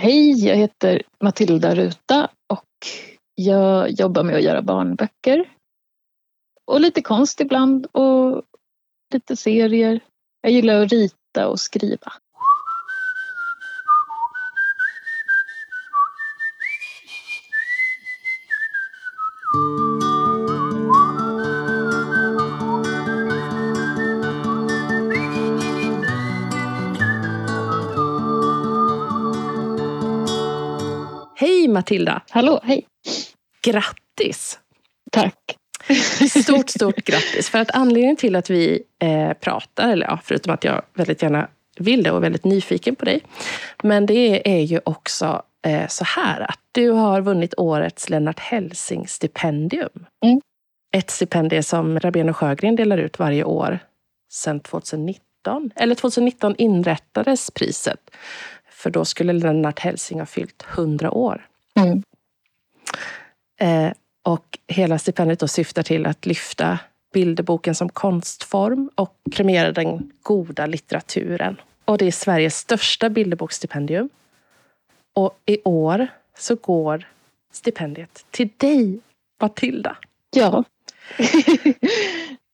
Hej, jag heter Matilda Ruta och jag jobbar med att göra barnböcker. Och lite konst ibland och lite serier. Jag gillar att rita och skriva. Matilda! Hallå, hej! Grattis! Tack! Stort, stort grattis! För att anledningen till att vi eh, pratar, eller ja, förutom att jag väldigt gärna vill det och är väldigt nyfiken på dig. Men det är ju också eh, så här att du har vunnit årets Lennart Hellsing-stipendium. Mm. Ett stipendium som Rabén och Sjögren delar ut varje år sedan 2019. Eller 2019 inrättades priset. För då skulle Lennart Hellsing ha fyllt 100 år. Mm. Eh, och hela stipendiet då syftar till att lyfta bilderboken som konstform och premiera den goda litteraturen. Och det är Sveriges största bilderboksstipendium. Och i år så går stipendiet till dig, Matilda. Ja.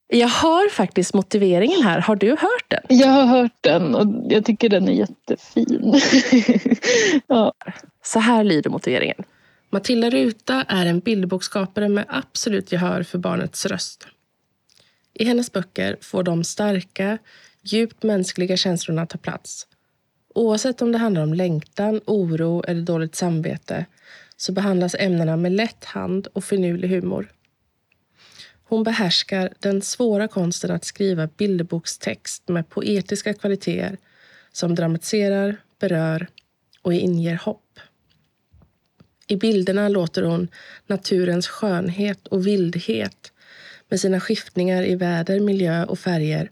Jag har faktiskt motiveringen här. Har du hört den? Jag har hört den och jag tycker den är jättefin. ja. Så här lyder motiveringen. Matilda Ruta är en bilderboksskapare med absolut gehör för barnets röst. I hennes böcker får de starka, djupt mänskliga känslorna ta plats. Oavsett om det handlar om längtan, oro eller dåligt samvete så behandlas ämnena med lätt hand och finurlig humor. Hon behärskar den svåra konsten att skriva bilderbokstext med poetiska kvaliteter som dramatiserar, berör och inger hopp. I bilderna låter hon naturens skönhet och vildhet med sina skiftningar i väder, miljö och färger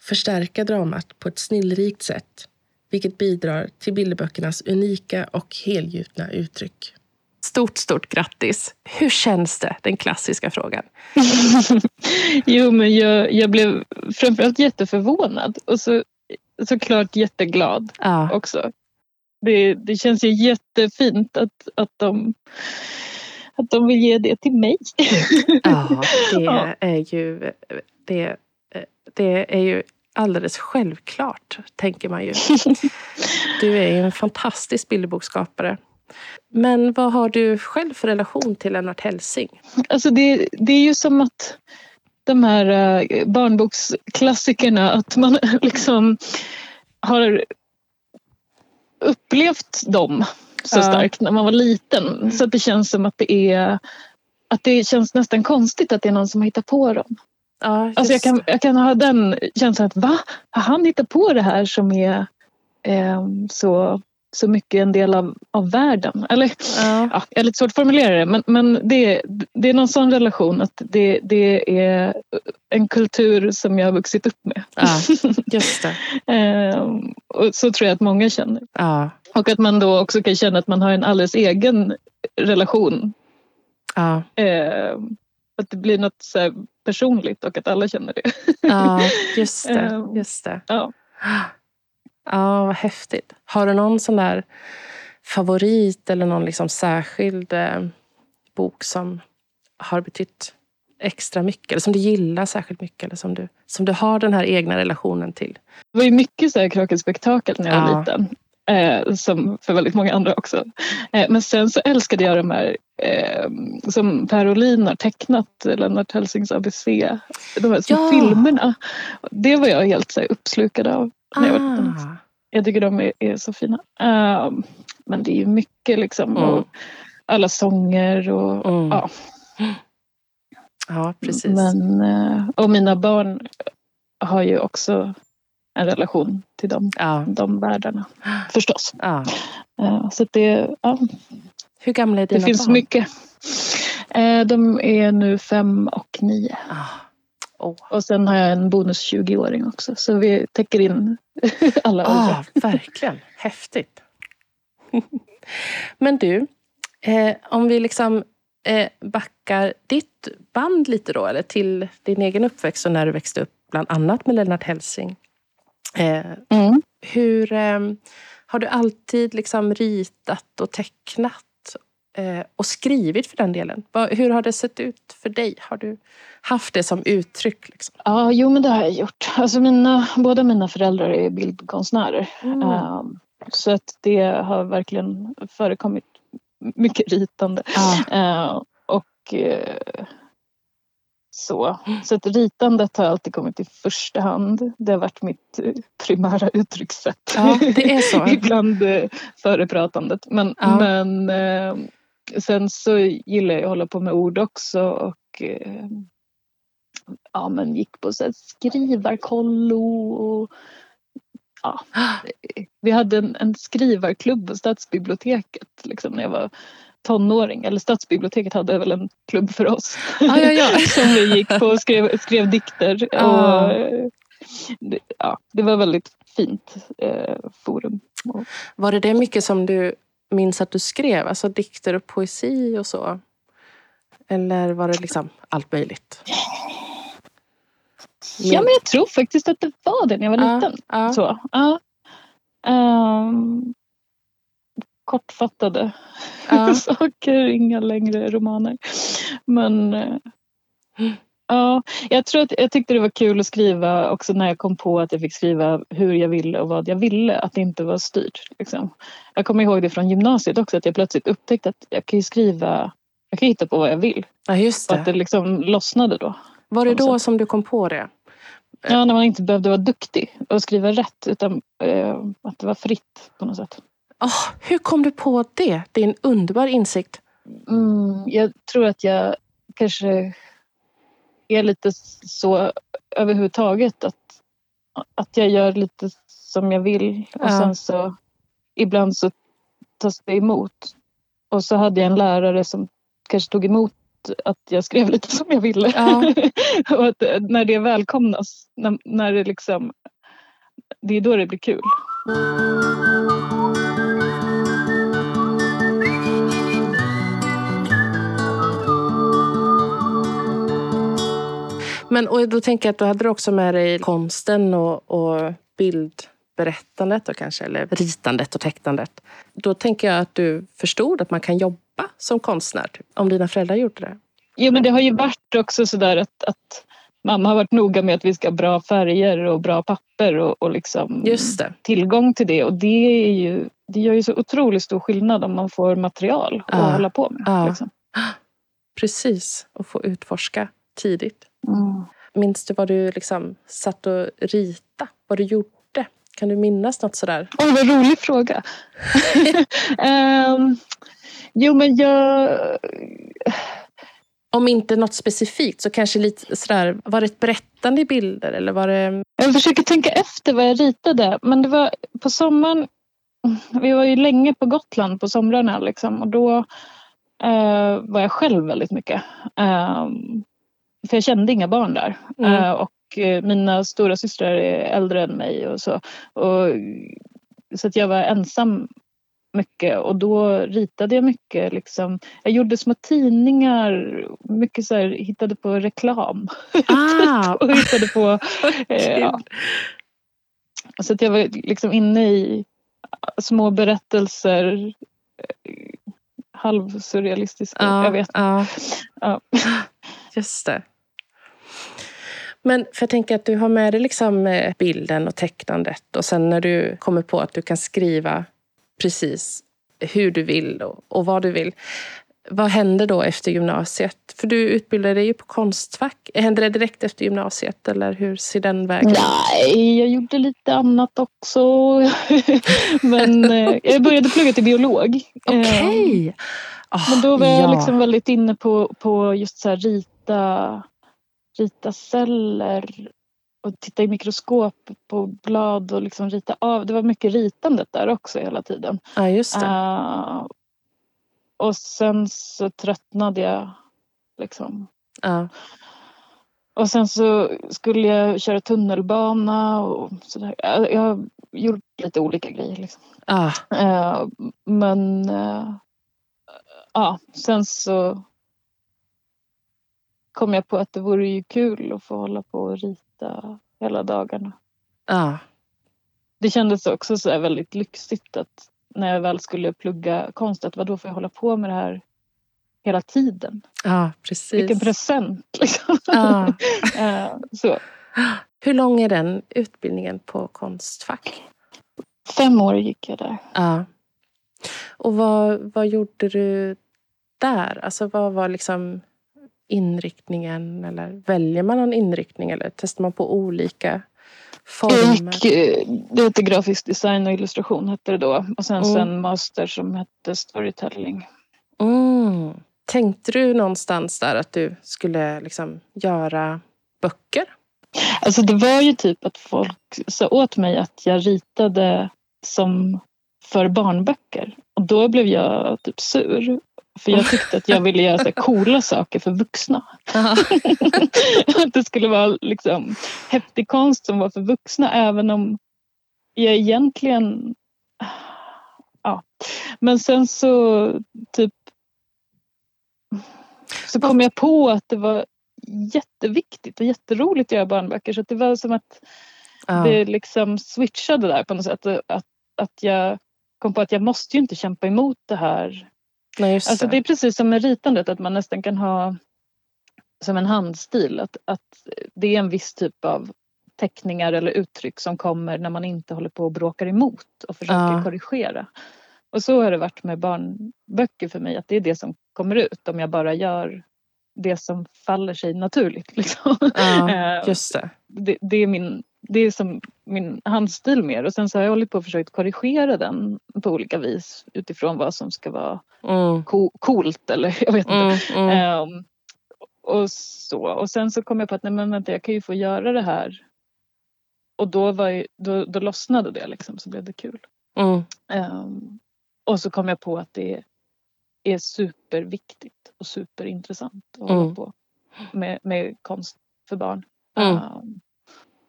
förstärka dramat på ett snillrikt sätt vilket bidrar till bilderböckernas unika och helgjutna uttryck. Stort, stort grattis! Hur känns det? Den klassiska frågan. jo, men jag, jag blev framförallt jätteförvånad och så, såklart jätteglad Ja. också. Det, det känns ju jättefint att, att, de, att de vill ge det till mig. Ja, det Ja. är ju... Det, det är ju alldeles självklart, tänker man ju. Du är ju en fantastisk bilderboksskapare. Men vad har du själv för relation till Lennart Hellsing? Alltså det, det är ju som att de här eh, barnboksklassikerna, att man liksom har upplevt dem så starkt när man var liten. Så att det känns som att det är att det känns nästan konstigt att det är någon som har hittat på dem. Ja, just Alltså jag, kan, jag kan ha den känslan att va? Har han hittat på det här som är eh, så, så mycket en del av, av världen? Eller Ja. ja, jag är lite svårt att formulera det men, men det, det är någon sån relation att det, det är en kultur som jag har vuxit upp med. ja, just. Ehm, och så tror jag att många känner. Ja, Och att man då också kan känna att man har en alldeles egen relation. ja, Ehm, att det blir något så personligt och att alla känner det. ja just det. Ehm, Just det. Ja. Ja, vad häftigt. Har du någon sån där favorit eller någon liksom särskild eh, bok som har betytt extra mycket? Eller som du gillar särskilt mycket? Eller som du, som du har den här egna relationen till? Det var ju mycket så här Krakens-spektakel när jag var Ja. liten. Eh, som för väldigt många andra också. Eh, men sen så älskade jag de här eh, som Per Olin har tecknat, Lennart Hellsings ABC. De här små Ja. filmerna. Det var jag helt så här, uppslukad av Ah, Jag tycker de är, är så fina. Eh, men det är ju mycket liksom. Mm. Och alla sånger och Mm. ja. ja, precis. Men, eh, och mina barn har ju också en relation till dem, Ja, de världarna. Förstås. ja. Eh, Så det, ja, Hur gamla är det dina finns barn? mycket. Eh, De är nu fem och nio. Ah. Oh. Och sen har jag en bonus 20-åring också. Så vi täcker in alla åldrar. Ah, verkligen. Häftigt. Men du, eh, om vi liksom eh, backar ditt band lite då, eller till din egen uppväxt och när du växte upp bland annat med Lennart Hellsing. Eh, Mm. hur, eh, Har du alltid liksom ritat och tecknat och skrivit för den delen? Hur har det sett ut för dig? Har du haft det som uttryck? Liksom? Ja, jo men det har jag gjort. Alltså mina, båda mina föräldrar är bildkonstnärer. Mm. Um, så att det har verkligen förekommit mycket ritande. Ah. Uh, och uh, så. Så att ritandet har alltid kommit i första hand. Det har varit mitt eh, primära uttryckssätt. Ja, det är så. Ibland före pratandet. Men, ja. men sen så gillar jag att hålla på med ord också och ja, men gick på så skrivarkollo och ja, vi hade en, en skrivarklubb på stadsbiblioteket liksom, när jag var tonåring. Eller stadsbiblioteket hade väl en klubb för oss. Ah, ja, ja. som vi gick på och skrev, skrev dikter. Ah. Och, det, ja, det var väldigt fint eh, forum. Var det det mycket som du minns att du skrev? Alltså dikter och poesi och så? Eller var det liksom allt möjligt? Ja, men jag tror faktiskt att det var det när jag var ja, liten. Ja. Så, ja. Um, kortfattade saker, inga längre romaner. Men uh, ja, jag tror att jag tyckte det var kul att skriva också när jag kom på att jag fick skriva hur jag ville och vad jag ville. Att det inte var styrt. Liksom. Jag kommer ihåg det från gymnasiet också att jag plötsligt upptäckte att jag kan skriva jag kan hitta på vad jag vill. Ja, just det. Och att det liksom lossnade då. Var det då som du kom på det? Ja, när man inte behövde vara duktig och skriva rätt utan eh, att det var fritt på något sätt. Oh, hur kom du på det? Det är en underbar insikt. Mm, jag tror att jag kanske är lite så överhuvudtaget att, att jag gör lite som jag vill och ja. sen så ibland så tas det emot. Och så hade jag en lärare som kanske tog emot att jag skrev lite som jag ville. Ja. och att när det välkomnas, när, när det liksom, det är då det blir kul. Men och då tänker jag att du hade också med dig konsten och, och bildberättandet och kanske, eller ritandet och tecknandet. Då tänker jag att du förstod att man kan jobba som konstnär? Om dina föräldrar gjorde det? Jo, men det har ju varit också sådär att, att mamma har varit noga med att vi ska ha bra färger och bra papper och, och liksom tillgång till det. Och det, är ju, det gör ju så otroligt stor skillnad om man får material att hålla på med. Ja. Liksom. Precis, och få utforska tidigt. Mm. Minns du vad du liksom satt och rita? Vad du gjorde? Kan du minnas något sådär? Oh, vad rolig fråga! um, Jo, men jag... Om inte något specifikt så kanske lite sådär, var det ett berättande i bilder eller var det... Jag försöker tänka efter vad jag ritade, men det var på sommaren. Vi var ju länge på Gotland på somrarna liksom och då eh, var jag själv väldigt mycket. Eh, för jag kände inga barn där. Mm. Eh, och eh, mina stora systrar är äldre än mig och så. Och, så att jag var ensam mycket och då ritade jag mycket. Liksom. Jag gjorde små tidningar, mycket så här, hittade på reklam. Ah. och hittade på... eh, ja. Så att jag var liksom inne i små berättelser eh, halvsurrealistiska, ja, jag vet. Ja. ja. Just det. Men för jag tänker att du har med dig liksom eh, bilden och tecknandet och sen när du kommer på att du kan skriva precis hur du vill och, och vad du vill. Vad händer då efter gymnasiet? För du utbildade dig ju på Konstfack. Händer det direkt efter gymnasiet eller hur ser den vägen ut? Nej, jag gjorde lite annat också. Men eh, jag började plugga till biolog. Okej! Okay. Oh, ah, Men då var ja. jag liksom väldigt inne på, på just så här rita, rita celler och titta i mikroskop på blad och liksom rita av. Det var mycket ritandet där också hela tiden. Ja, just det. Uh, och sen så tröttnade jag liksom. Ja. Och sen så skulle jag köra tunnelbana och sådär. Jag, har gjort lite olika grejer. Liksom. Ah. Uh, men uh, ja, sen så kom jag på att det vore ju kul att få hålla på och rita hela dagarna. Ja. det kändes också så väldigt lyxigt att när jag väl skulle plugga konst, att vadå får jag hålla på med det här hela tiden? Ja, precis. Vilken present liksom. Ja. Eh, så. Hur lång är den utbildningen på Konstfack? Fem år gick jag där. Ja. Och vad, vad gjorde du där? Alltså vad var liksom inriktningen? Eller väljer man någon inriktning eller testar man på olika Jag former? gick, eh, det hette grafisk design och illustration hette det då. Och sen Mm. så en master som hette storytelling. Mm. Tänkte du någonstans där att du skulle liksom göra böcker? Alltså det var ju typ att folk sa åt mig att jag ritade som för barnböcker. Och då blev jag typ sur. För jag tyckte att jag ville göra så coola saker för vuxna. att det skulle vara liksom häftig konst som var för vuxna även om jag egentligen... Ja. Men sen så typ så kom jag på att det var jätteviktigt och jätteroligt att göra barnböcker. Så att det var som att Ja. det liksom switchade där på något sätt. Att, att jag kom på att jag måste ju inte kämpa emot det här Nej, just Alltså det. är precis som med ritandet, att man nästan kan ha som en handstil. Att, att det är en viss typ av teckningar eller uttryck som kommer när man inte håller på och bråkar emot och försöker Ja. korrigera. Och så har det varit med barnböcker för mig, att det är det som kommer ut om jag bara gör det som faller sig naturligt. Liksom. Ja, Eh, just det. det, det, är min, det är som min handstil mer och sen så har jag hållit på och försökt korrigera den på olika vis utifrån vad som ska vara Mm, co- coolt eller jag vet inte. mm. Ehm, och så. Och sen så kom jag på att nej men vänta, jag kan ju få göra det här. Och då, var ju, då, då lossnade det liksom, så blev det kul. Mm. Ehm, och så kom jag på att det är superviktigt och superintressant att Mm. hålla på med, med konst för barn. Mm.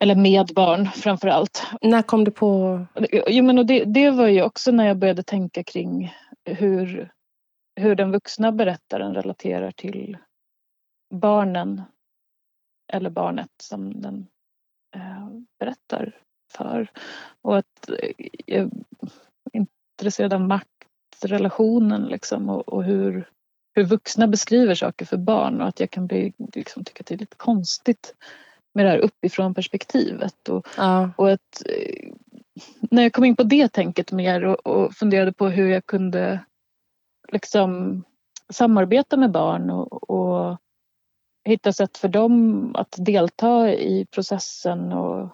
Eller med barn framför allt. När kom du på... Jo, men och det, det var ju också när jag började tänka kring hur, hur den vuxna berättaren relaterar till barnen eller barnet som den eh, berättar för. Och att eh, jag är intresserad av maktrelationen liksom och, och hur, hur vuxna beskriver saker för barn och att jag kan bli, liksom, tycka att det är lite konstigt med det här uppifrån perspektivet. Och, Ja. och att eh, när jag kom in på det tänket mer och, och funderade på hur jag kunde liksom samarbeta med barn och, och hitta sätt för dem att delta i processen och,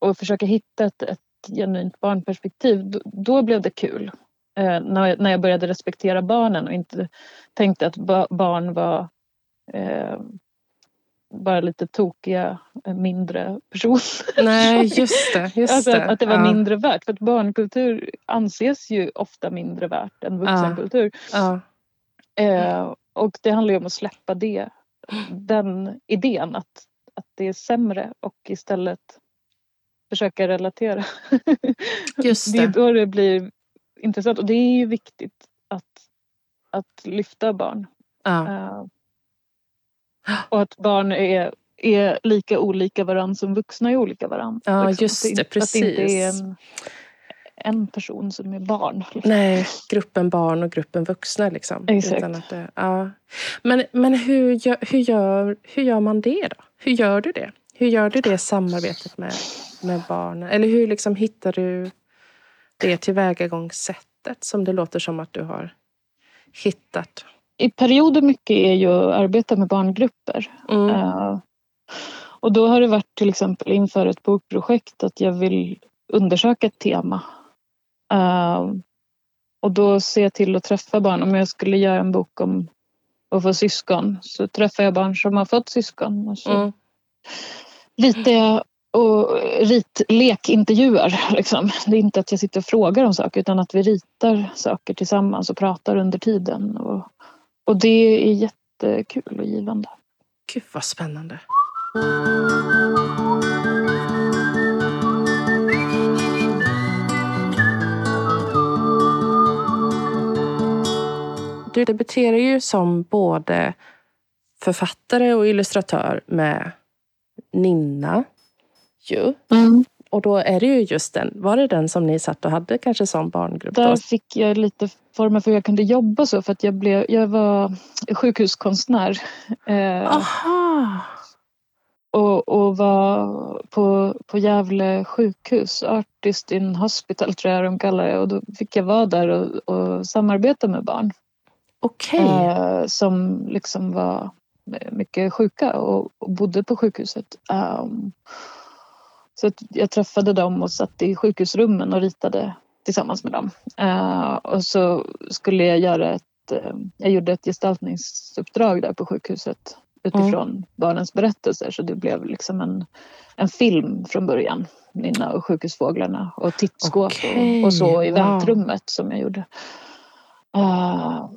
och försöka hitta ett, ett genuint barnperspektiv, då, då blev det kul. Eh, när, jag, när jag började respektera barnen och inte tänkte att ba, barn var eh, bara lite tokiga, eh, mindre personer. Nej, just det. Just Alltså att, att det var ja. mindre värt. För att barnkultur anses ju ofta mindre värt än vuxenkultur. Ja. Eh, och det handlar ju om att släppa det, den idén att, att det är sämre och istället försöka relatera. Just det är det. då det blir intressant och det är ju viktigt att, att lyfta barn. Ja. Eh, och att barn är, är lika olika varandra som vuxna är olika varandra. Ja, Liksom. just det, inte- Att det inte är precis. en, en person som är barn. liksom. Nej, gruppen barn och gruppen vuxna. Liksom. Exakt. Det, ja. Men, men hur, gör, hur, gör, hur gör man det då? Hur gör du det? Hur gör du det samarbetet med, med barnen? Eller hur liksom hittar du det tillvägagångssättet som det låter som att du har hittat? I perioder mycket är ju att arbeta med barngrupper. Mm. Eh, och då har det varit till exempel inför ett bokprojekt att jag vill undersöka ett tema. Eh, och då ser jag till att träffa barn. Om jag skulle göra en bok om att få syskon så träffar jag barn som har fått syskon. Och så Mm. ritar jag och ritlekintervjuar. Liksom. Det är inte att jag sitter och frågar om saker utan att vi ritar saker tillsammans och pratar under tiden. Och, och det är jättekul och givande. Gud vad spännande. Du debuterar ju som både författare och illustratör med Ninna. Ju. Och då är det ju just den. Var det den som ni satt och hade kanske som barngrupp? Där då? fick jag lite former för hur jag kunde jobba så för att jag, blev, jag var sjukhuskonstnär. Eh, Aha! och, och var på, på Gävle sjukhus, Artist in Hospital tror jag de kallar det. Och då fick jag vara där och, och samarbeta med barn. Okej. eh, som liksom var mycket sjuka och, och bodde på sjukhuset. Um, så jag träffade dem och satt i sjukhusrummen och ritade tillsammans med dem. Uh, och så skulle jag göra ett, uh, jag gjorde ett gestaltningsuppdrag där på sjukhuset utifrån barnens berättelser så det blev liksom en, en film från början. Nina och sjukhusfåglarna och tittskåp Okej, och, och så i wow. väntrummet som jag gjorde. Uh,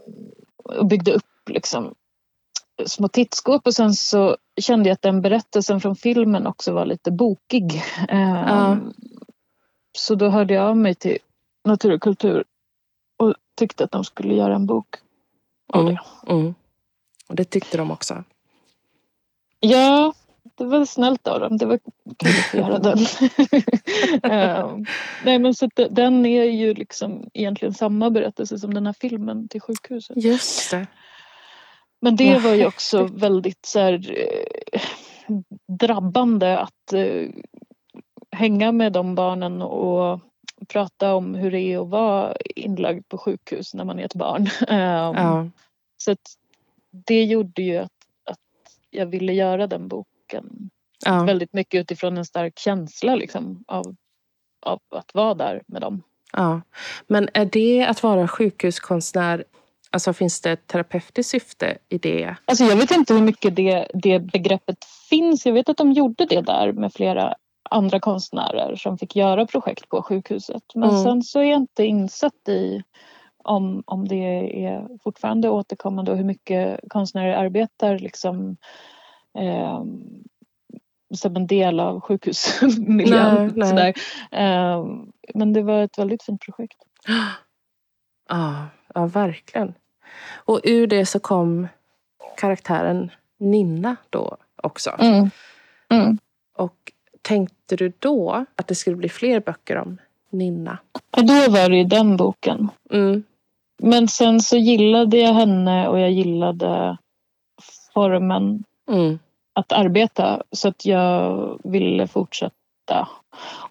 och byggde upp liksom små tittskåp och sen så kände jag att den berättelsen från filmen också var lite bokig. Uh, Ja. Så då hörde jag av mig till Natur och kultur och tyckte att de skulle göra en bok av Mm. det. Mm. Och det tyckte de också. Ja, det var snällt av dem. Det var kul att göra den. Eh, nej, men så den är ju liksom egentligen samma berättelse som den här filmen till sjukhuset. Just det. Men det var ju också väldigt så här, eh, drabbande att eh, hänga med de barnen och prata om hur det är att vara inlagd på sjukhus när man är ett barn. Eh, Ja. Så det gjorde ju att, att jag ville göra den boken Ja. väldigt mycket utifrån en stark känsla liksom, av, av att vara där med dem. ja. Men är det att vara sjukhuskonstnär, alltså finns det ett terapeutiskt syfte i det? Alltså jag vet inte hur mycket det, det begreppet finns. Jag vet att de gjorde det där med flera andra konstnärer som fick göra projekt på sjukhuset. Men Mm. sen så är jag inte insatt i om, om det är fortfarande återkommande och hur mycket konstnärer arbetar liksom, eh, som en del av sjukhusmiljön. Nej, nej. Eh, men det var ett väldigt fint projekt. Ja, ja, verkligen. Och ur det så kom karaktären Ninna då också. Mm. Mm. Och tänkte du då att det skulle bli fler böcker om Ninna? Och då var det ju den boken. Mm. Men sen så gillade jag henne och jag gillade formen Mm. att arbeta så att jag ville fortsätta.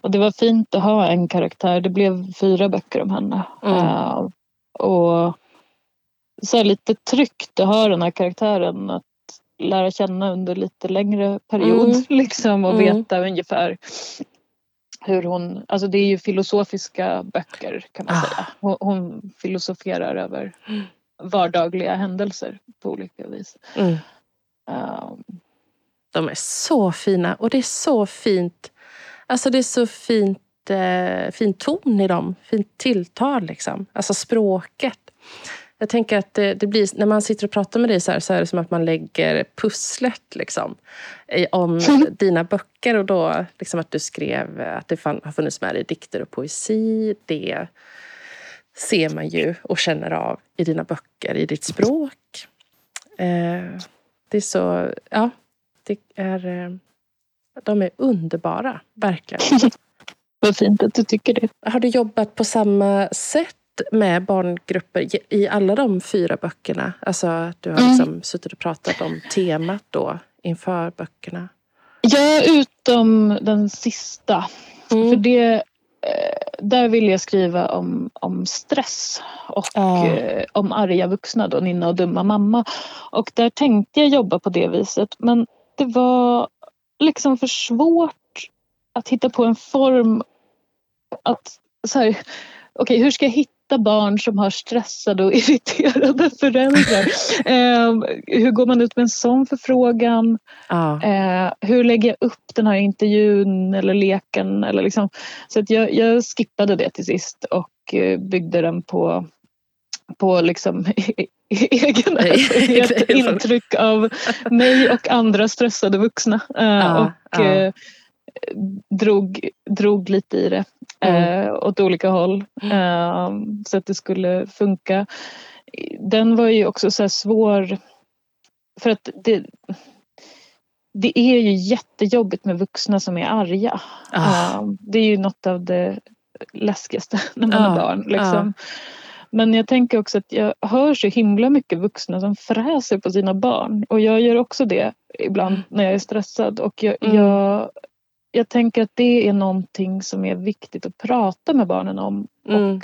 Och det var fint att ha en karaktär. Det blev fyra böcker om henne. Eh, och så lite tryggt att ha den här karaktären att lära känna under lite längre period. Mm. Liksom, och Mm. veta ungefär hur hon... Alltså det är ju filosofiska böcker kan man Ah. säga. Hon, hon filosoferar över vardagliga händelser på olika vis. Mm. Um, De är så fina och det är så fint. Alltså det är så fint, eh, fin ton i dem. Fint tilltal liksom. Alltså språket. Jag tänker att det, det blir, när man sitter och pratar med dig så här, så är det som att man lägger pusslet liksom, om dina böcker. Och då liksom att du skrev att det fan, har funnits med i dikter och poesi. Det ser man ju och känner av i dina böcker, i ditt språk. Eh, det är så, ja, det är, eh, de är underbara, verkligen. vad fint att du tycker det. Har du jobbat på samma sätt med barngrupper i alla de fyra böckerna? Alltså att du har Mm. liksom suttit och pratat om temat då inför böckerna? Ja, utom den sista. Mm. För det, eh, där vill jag skriva om, om stress och Ja. eh, om arga vuxna då, Ninna och dumma mamma. Och där tänkte jag jobba på det viset men det var liksom för svårt att hitta på en form att så här, okej hur ska jag hitta barn som har stressade och irriterade föräldrar? eh, hur går man ut med en sån förfrågan? Ja. Eh, hur lägger jag upp den här intervjun eller leken? Eller liksom, så att jag, jag skippade det till sist och eh, byggde den på, på liksom egen erfarenhet, egen- intryck av mig och andra stressade vuxna. Eh, Ja, och ja. Eh, drog, drog lite i det Mm. eh, åt olika håll eh, så att det skulle funka. Den var ju också så svår för att det, det är ju jättejobbigt med vuxna som är arga. Ah. Uh, det är ju något av det läskigaste när man Ah, är barn. Liksom. Men jag tänker också att jag hör så himla mycket vuxna som fräser på sina barn. Och jag gör också det ibland när jag är stressad. Och jag, Mm. jag, jag tänker att det är någonting som är viktigt att prata med barnen om. Mm. Och,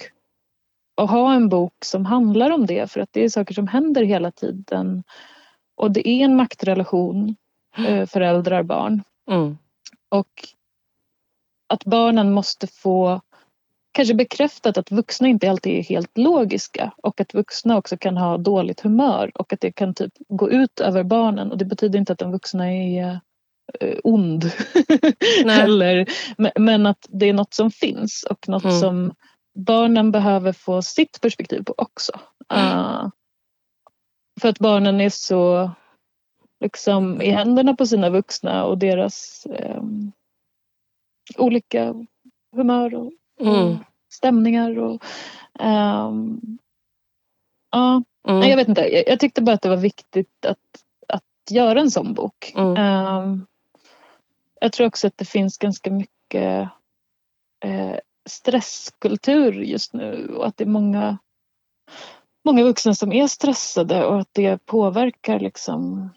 och ha en bok som handlar om det. För att det är saker som händer hela tiden. Och det är en maktrelation, eh, föräldrar, barn. Mm. Och att barnen måste få kanske bekräftat att vuxna inte alltid är helt logiska och att vuxna också kan ha dåligt humör och att det kan typ gå ut över barnen och det betyder inte att en vuxna är eh, ond. Nej. Eller, men- att det är något som finns och något Mm. som barnen behöver få sitt perspektiv på också. Mm. Ah, för att barnen är så liksom i händerna på sina vuxna och deras ehm, olika humör och, Mm. och stämningar. Och, ja, Mm. nej, jag vet inte. Jag, jag tyckte bara att det var viktigt att, att göra en sån bok. Mm. Jag tror också att det finns ganska mycket eh, stresskultur just nu och att det är många, många vuxna som är stressade och att det påverkar liksom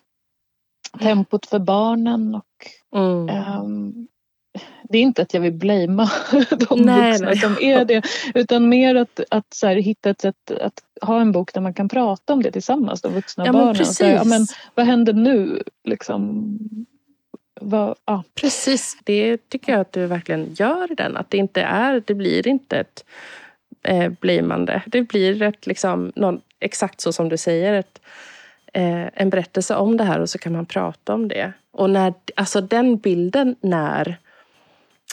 tempot för barnen. Och, Mm. ehm, det är inte att jag vill blamea de Nej, vuxna nej. som är det utan mer att, att så här, hitta ett sätt att ha en bok där man kan prata om det tillsammans, de vuxna Ja, barnen. men Och säga, ja, men, vad händer nu? Liksom, vad, ja. Precis, det tycker jag att du verkligen gör i den. Att det inte är, det blir inte ett eh, blamande. Det blir ett, liksom, någon, exakt så som du säger, ett, eh, en berättelse om det här och så kan man prata om det. Och när, alltså den bilden när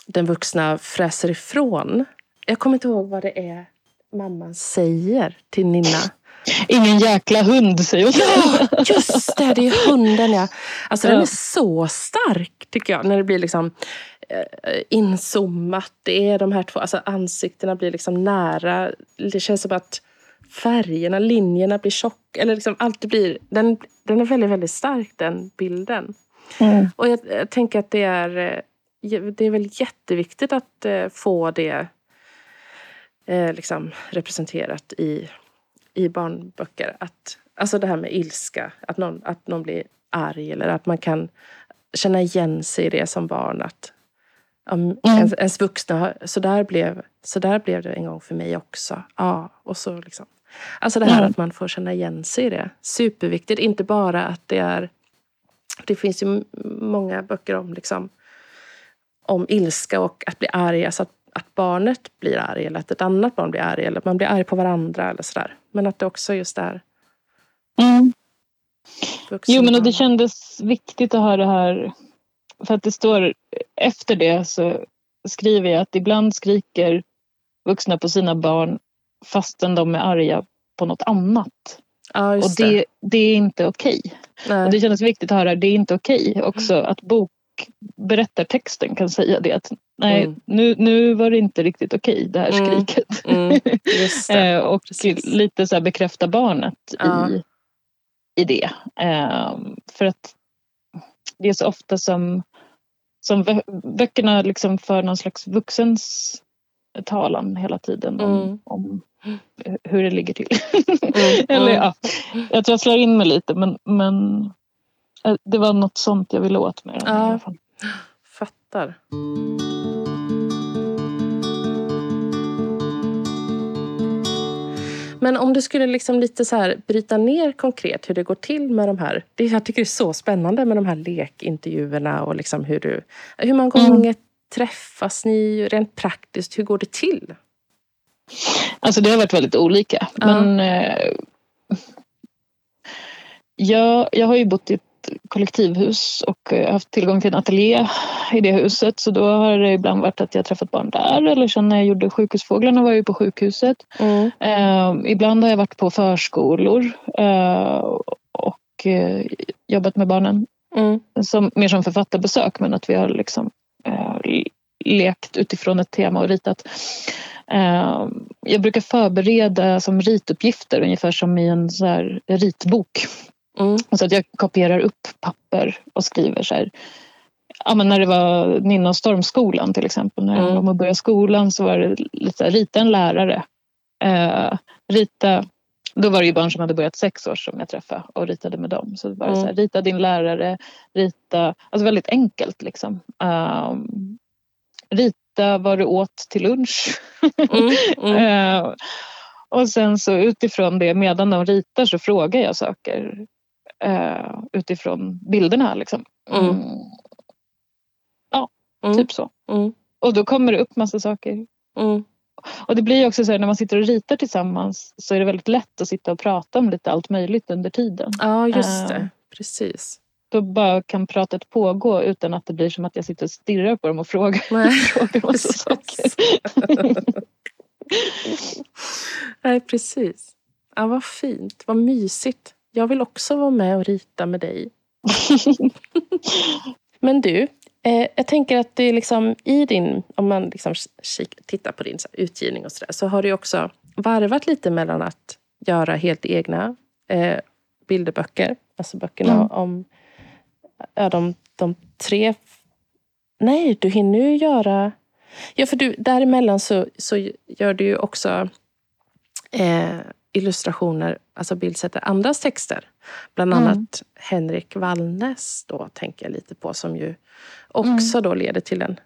den vuxna fräser ifrån. Jag kommer inte ihåg vad det är mamman säger till Nina. Ingen jäkla hund säger hon. Ja, just det! Det är hunden ja. Alltså den Ja. är så stark tycker jag. När det blir liksom eh, inzoomat. Det är de här två, alltså ansiktena blir liksom nära. Det känns som att färgerna, linjerna blir tjocka. Eller liksom allt blir, den, den är väldigt, väldigt stark den bilden. Mm. Och jag, jag tänker att det är, eh, det är väl jätteviktigt att eh, få det eh, liksom representerat i, i barnböcker. Att, alltså det här med ilska, att någon, att någon blir arg eller att man kan känna igen sig i det som barn. Att um, ens, ens vuxna, så där, blev, så där blev det en gång för mig också. Ja, och så liksom. Alltså det här Mm. att man får känna igen sig i det. Superviktigt, inte bara att det är det finns ju många böcker om, liksom, om ilska och att bli arg. Alltså att, att barnet blir arg eller att ett annat barn blir arg. Eller att man blir arg på varandra eller sådär. Men att det också just är Mm. Jo men och det kändes viktigt att ha det här för att det står efter det så skriver jag att ibland skriker vuxna på sina barn fastän de är arga på något annat. Ja, Och det, det. det är inte okej. Och det kändes viktigt att höra det är inte okej också att bokberättartexten kan säga det att nej Mm. nu, nu var det inte riktigt okej det här Mm. skriket. Mm. Eh, och precis. lite så här bekräfta barnet Ja. i, i det. Ehm, för att det är så ofta som, som bö- böckerna liksom för någon slags vuxens talan hela tiden om, Mm. om hur det ligger till. Mm, Eller, mm. ja, jag slår in mig lite men, men det var något sånt jag ville åt med den. i Ja. alla fall. Fattar. Men om du skulle liksom lite så här bryta ner konkret hur det går till med de här. Det jag tycker det är så spännande med de här lekintervjuerna och liksom hur du... Hur många Mm. gånger träffas ni rent praktiskt? Hur går det till? Alltså det har varit väldigt olika. Ja. Men eh, jag, jag har ju bott i kollektivhus och eh, haft tillgång till en ateljé i det huset. Så då har det ibland varit att jag träffat barn där. Eller sen när jag gjorde Sjukhusfåglarna var jag ju på sjukhuset. Eh, ibland har jag varit på förskolor eh, och eh, jobbat med barnen. Mm. Som, mer som författarbesök men att vi har liksom eh, lekt utifrån ett tema och ritat. Eh, jag brukar förbereda som rituppgifter ungefär som i en så ritbok. Mm. Så att jag kopierar upp papper och skriver så här. Ja, men när det var Ninna och Stormskolan till exempel, när Mm. de mm. började skolan så var det lite rita en lärare. Eh, rita, då var det ju barn som hade börjat sex år som jag träffade och ritade med dem. Så det var Mm. så här, rita din lärare, rita, alltså väldigt enkelt liksom. Ehm, rita vad du åt till lunch. Mm. Mm. Eh, och sen så utifrån det, medan de ritar så frågar jag saker eh, utifrån bilderna. Liksom. Mm. Mm, Mm. Typ så. Mm. Och då kommer det upp massa saker. Mm. Och det blir också så här när man sitter och ritar tillsammans så är det väldigt lätt att sitta och prata om lite allt möjligt under tiden. Ja, just Eh. det. Precis. Då bara kan pratet pågå utan att det blir som att jag sitter och stirrar på dem och frågar, Nej, frågar massa saker. Nej, precis. Ja, vad fint. Vad mysigt. Jag vill också vara med och rita med dig. Men du, eh, jag tänker att det är liksom i din, om man liksom kik, tittar på din så här, utgivning och sådär, så har du också varvat lite mellan att göra helt egna eh, bilderböcker, alltså böckerna Mm. om ja, de, de tre... Nej, du hinner ju göra... Ja, för du, däremellan så, så gör du ju också eh, illustrationer, alltså bildsätter andras texter. Bland Mm. annat Henrik Wallnäs då, tänker jag lite på, som ju också då leder till en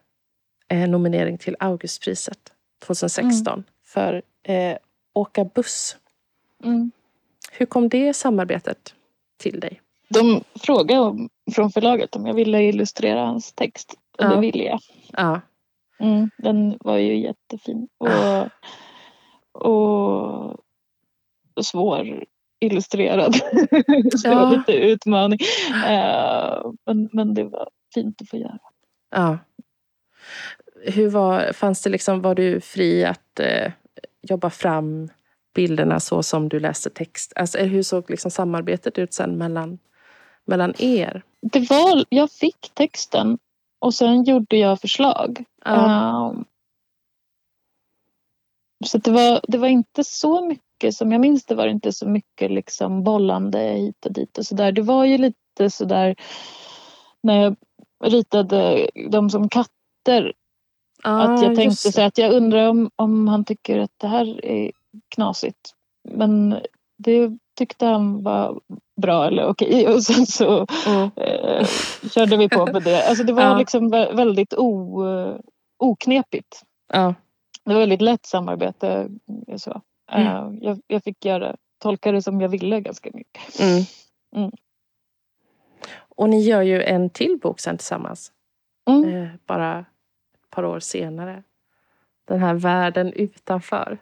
eh, nominering till Augustpriset 2016 för eh, Åka buss. Mm. Hur kom det samarbetet till dig? De frågade om, från förlaget om jag ville illustrera hans text. Och Ja. det ville jag. Ja, Mm, den var ju jättefin. Och, Ah. och, och svår illustrerad. Så det Ja. var lite utmaning. Eh, men, men det var fint att få göra. ja. Hur var, fanns det liksom, var du fri att eh, jobba fram bilderna så som du läste text? Alltså, hur såg liksom samarbetet ut sen mellan, mellan er? Det var, jag fick texten och sen gjorde jag förslag. Ja. Um, så det var, det var inte så mycket, som jag minns det var det inte så mycket liksom bollande hit och dit och sådär. Det var ju lite sådär när jag ritade dem som katter. att jag tänkte så att jag undrar om, om han tycker att det här är knasigt. Men det tyckte han var bra eller okej och sen så Mm. eh, körde vi på med det. Alltså det var Ja. liksom vä- väldigt o, oknepigt. Ja. Det var väldigt lätt samarbete. eh, Så. Mm. Eh, jag, jag fick göra, tolka det som jag ville ganska mycket. Mm. Mm. Och ni gör ju en till bok sen tillsammans. Mm. Eh, bara ett par år senare. Den här världen utanför.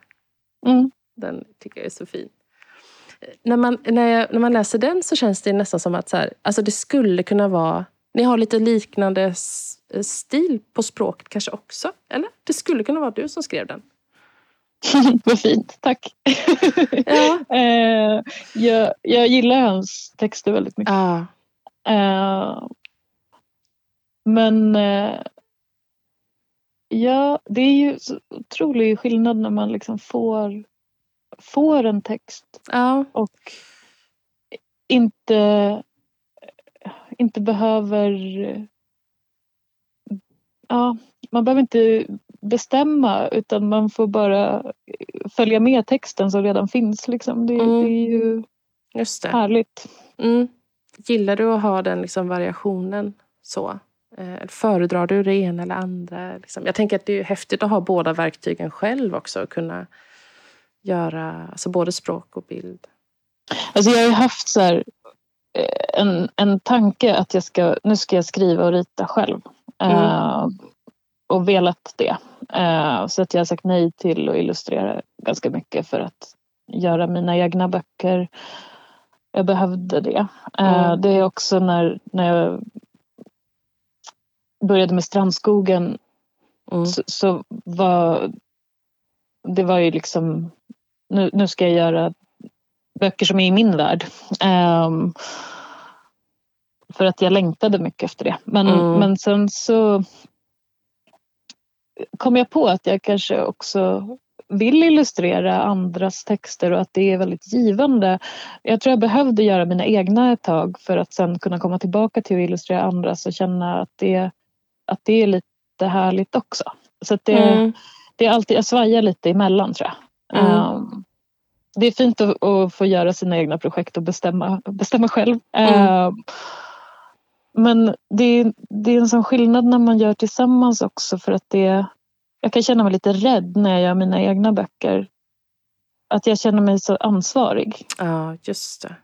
Mm. Den tycker jag är så fin. Eh, När man, när, jag, när man läser den så känns det nästan som att så här, alltså det skulle kunna vara... Ni har lite liknande stil på språket kanske också? Eller? Det skulle kunna vara du som skrev den. Vad fint, tack. Ja. eh, jag, jag gillar hans texter väldigt mycket. Ja. Eh, men eh, ja, det är ju så otrolig skillnad när man liksom får, får en text Ja. och inte, inte behöver... Ja, man behöver inte bestämma utan man får bara följa med texten som redan finns. Liksom. Det, Mm. det är ju Just det. härligt. Mm. Gillar du att ha den liksom variationen så? Eh, föredrar du det ena eller andra? Liksom? Jag tänker att det är häftigt att ha båda verktygen själv också. Och kunna göra alltså både språk och bild. Alltså jag har ju haft så här, eh, en, en tanke att jag ska, nu ska jag skriva och rita själv. Eh, och velat det. Eh, så att jag har sagt nej till att illustrera ganska mycket för att göra mina egna böcker. Jag behövde det. Eh, Mm. Det är också när, när jag började med Strandskogen Mm. så, så var det var ju liksom nu, nu ska jag göra böcker som är i min värld. Ehm, för att jag längtade mycket efter det. Men, Mm. men sen så kom jag på att jag kanske också vill illustrera andras texter och att det är väldigt givande. Jag tror jag behövde göra mina egna ett tag för att sen kunna komma tillbaka till att illustrera andras och känna att det, att det är lite härligt också. Så det, mm. det är alltid, jag svajar lite emellan tror jag. Mm. Um, det är fint att, att, få göra sina egna projekt och bestämma, bestämma själv. Mm. Um, men det, det är en sån skillnad när man gör tillsammans också för att det jag kan känna mig lite rädd när jag gör mina egna böcker. Att jag känner mig så ansvarig. Ja, just det.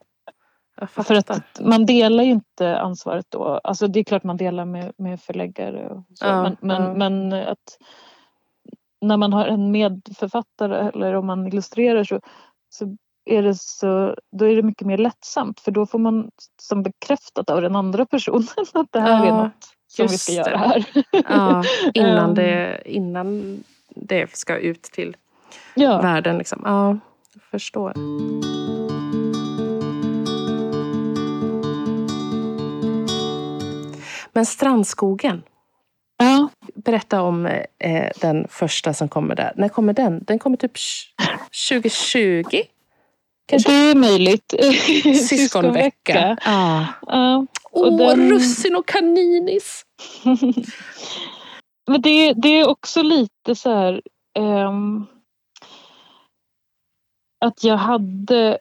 För att man delar ju inte ansvaret då. Alltså det är klart man delar med, med förläggare och så. Ja, men, men, ja. men, att när man har en medförfattare eller om man illustrerar så, så är det så, då är det mycket mer lättsamt för då får man som bekräftat av den andra personen att det här ja, är något som vi ska det. göra här. Ja, innan, det, ehm. innan det ska ut till ja. världen. Liksom. Ja, jag förstår. Men Strandskogen. Ja. Berätta om eh, den första som kommer där. När kommer den? Den kommer typ 2020? Kanske? Det är möjligt. Syskonvecka. Ah. Uh, Åh, den... russin och kaninis! Men det, det är också lite så här um, att jag hade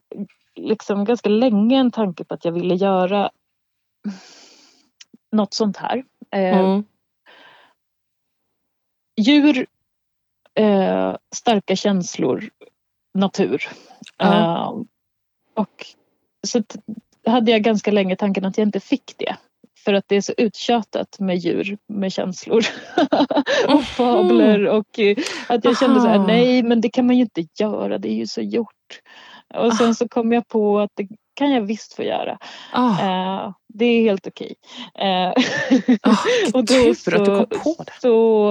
liksom ganska länge en tanke på att jag ville göra något sånt här. Uh, mm. Djur, uh, starka känslor, natur. Uh, och så hade jag ganska länge tanken att jag inte fick det. För att det är så uttjatat med djur med känslor och fabler och eh, att jag kände så här, nej men det kan man ju inte göra, det är ju så gjort. Och sen så kom jag på att det kan jag visst få göra. Uh, det är helt okej. Okay. Uh, oh, och då så, så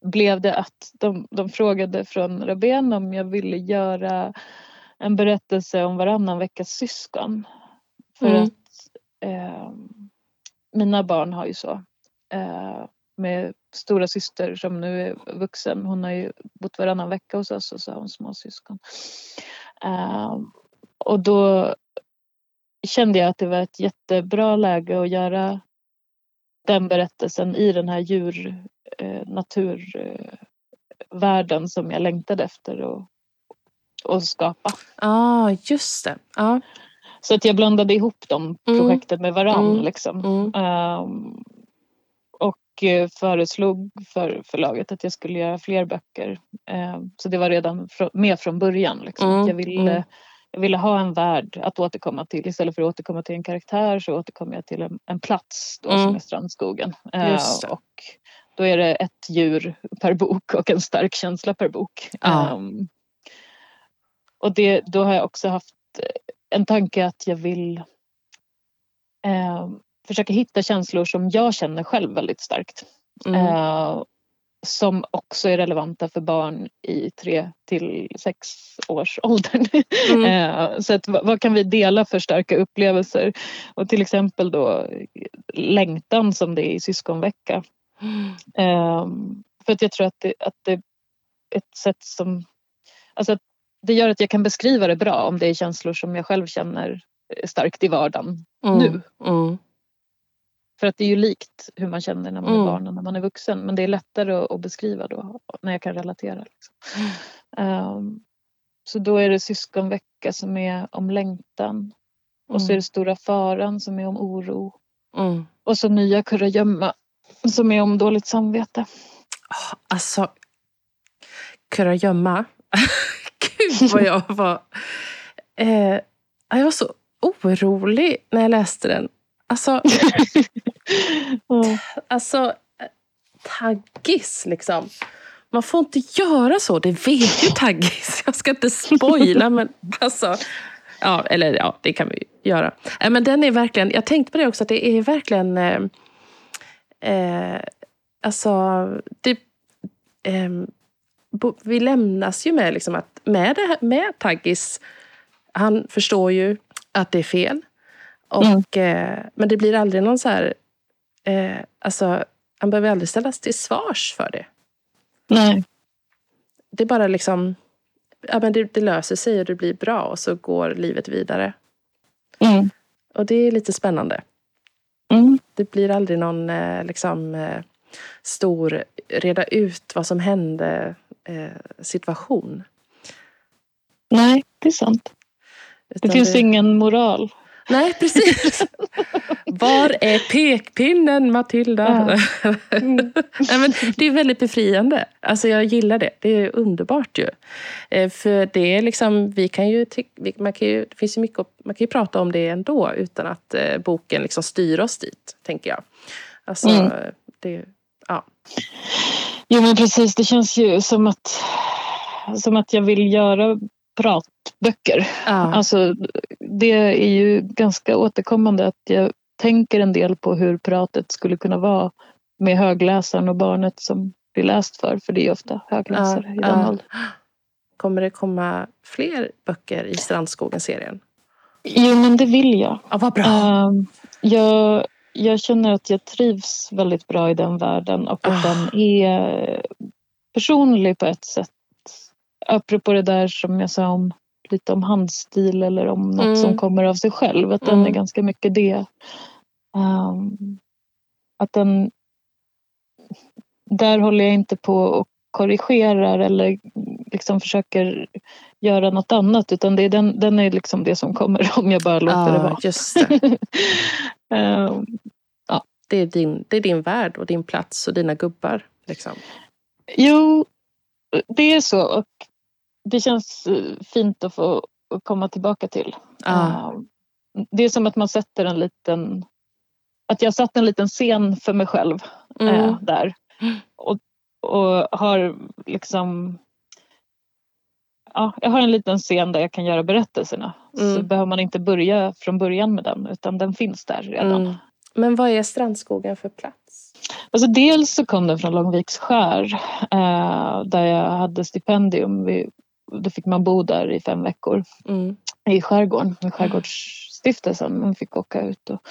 blev det att de, de frågade från Rabén om jag ville göra en berättelse om varannan veckas syskon. För mm. att eh, mina barn har ju så. Eh, med stora syster som nu är vuxen. Hon har ju bott varannan vecka hos oss och så har hon småsyskon. Eh, och då kände jag att det var ett jättebra läge att göra den berättelsen i den här djur eh, naturvärlden som jag längtade efter och, och skapa. Ja, ah, just det. Ah. Så att jag blandade ihop de mm. projekten med varann. Mm. Liksom. Um, och eh, föreslog för förlaget att jag skulle göra fler böcker. Um, så det var redan fr med från början. Liksom. Mm. Jag, ville, mm. Jag ville ha en värld att återkomma till. Istället för att återkomma till en karaktär så återkommer jag till en, en plats då, som mm. är Strandskogen. Uh, och då är det ett djur per bok och en stark känsla per bok. Ja. Um, och det, då har jag också haft en tanke att jag vill eh, försöka hitta känslor som jag känner själv väldigt starkt. Mm. Eh, som också är relevanta för barn i tre till sex års åldern. Mm. eh, så att, vad kan vi dela för starka upplevelser? Och till exempel då längtan som det är i syskonvecka. Mm. För att jag tror att det, att det är ett sätt som... Alltså att det gör att jag kan beskriva det bra om det är känslor som jag själv känner starkt i vardagen mm. nu. Mm. För att det är ju likt hur man känner när man mm. är barn och när man är vuxen. Men det är lättare att, beskriva då när jag kan relatera. Liksom. Um, så då är det syskonvecka som är om längtan. Och så är det stora faran som är om oro. Mm. Och så nya kurragömma som är om dåligt samvete. Alltså, kurragömma Gud vad jag var... Eh, jag var så orolig när jag läste den. Alltså, alltså taggis liksom. Man får inte göra så, det vet ju Taggis. Jag ska inte spoila men alltså. Ja, eller ja, det kan vi göra. Men den är verkligen, jag tänkte på det också, att det är verkligen eh, eh, Alltså, det, eh, vi lämnas ju med liksom att med, det här, med Taggis, han förstår ju att det är fel. Och, mm. eh, men det blir aldrig någon så här... Eh, alltså, han behöver aldrig ställas till svars för det. Nej. det bara liksom, ja, men det, det, löser sig och det blir bra och så går livet vidare. Mm. Och det är lite spännande. Mm. Det blir aldrig någon eh, liksom, eh, stor reda ut vad som hände eh, situation. Nej, det är sant. Utan det finns det... ingen moral. Nej, precis. Var är pekpinnen, Matilda? Ja. Mm. Nej, men det är väldigt befriande. Alltså, jag gillar det. Det är underbart ju. Eh, för det är liksom, vi kan ju, man kan ju, det finns ju mycket, man kan ju prata om det ändå utan att eh, boken liksom styr oss dit, tänker jag. Alltså, mm. det, ja. Jo men precis, det känns ju som att, som att jag vill göra pratböcker. Ja. Alltså, det är ju ganska återkommande att jag tänker en del på hur pratet skulle kunna vara med högläsaren och barnet som blir läst för, för det är ofta högläsare ja, i den ja. åldern. Kommer det komma fler böcker i Strandskogen-serien? Jo, men det vill jag. Ja, vad bra. Uh, jag, jag känner att jag trivs väldigt bra i den världen och att oh. den är personlig på ett sätt. Apropå det där som jag sa om lite om handstil eller om något mm. som kommer av sig själv. Att mm. den är ganska mycket det. Um, att den... Där håller jag inte på och korrigerar eller liksom försöker göra något annat utan det är den, den är liksom det som kommer om jag bara låter ja, det vara. Just det. um, ja. Det, är din, det är din värld och din plats och dina gubbar. Liksom. Jo, det är så. Och det känns eh, fint att få komma tillbaka till. Ah. Det är som att man sätter en liten... Att jag satt en liten scen för mig själv mm. äh, där. Och, och har liksom... Ja, jag har en liten scen där jag kan göra berättelserna. Mm. Så behöver man inte börja från början med den utan den finns där redan. Mm. Men vad är Strandskogen för plats? Alltså dels så kom den från Långviks skär eh, där jag hade stipendium vid då fick man bo där i fem veckor mm. i skärgården, i Skärgårdsstiftelsen. Man fick åka ut och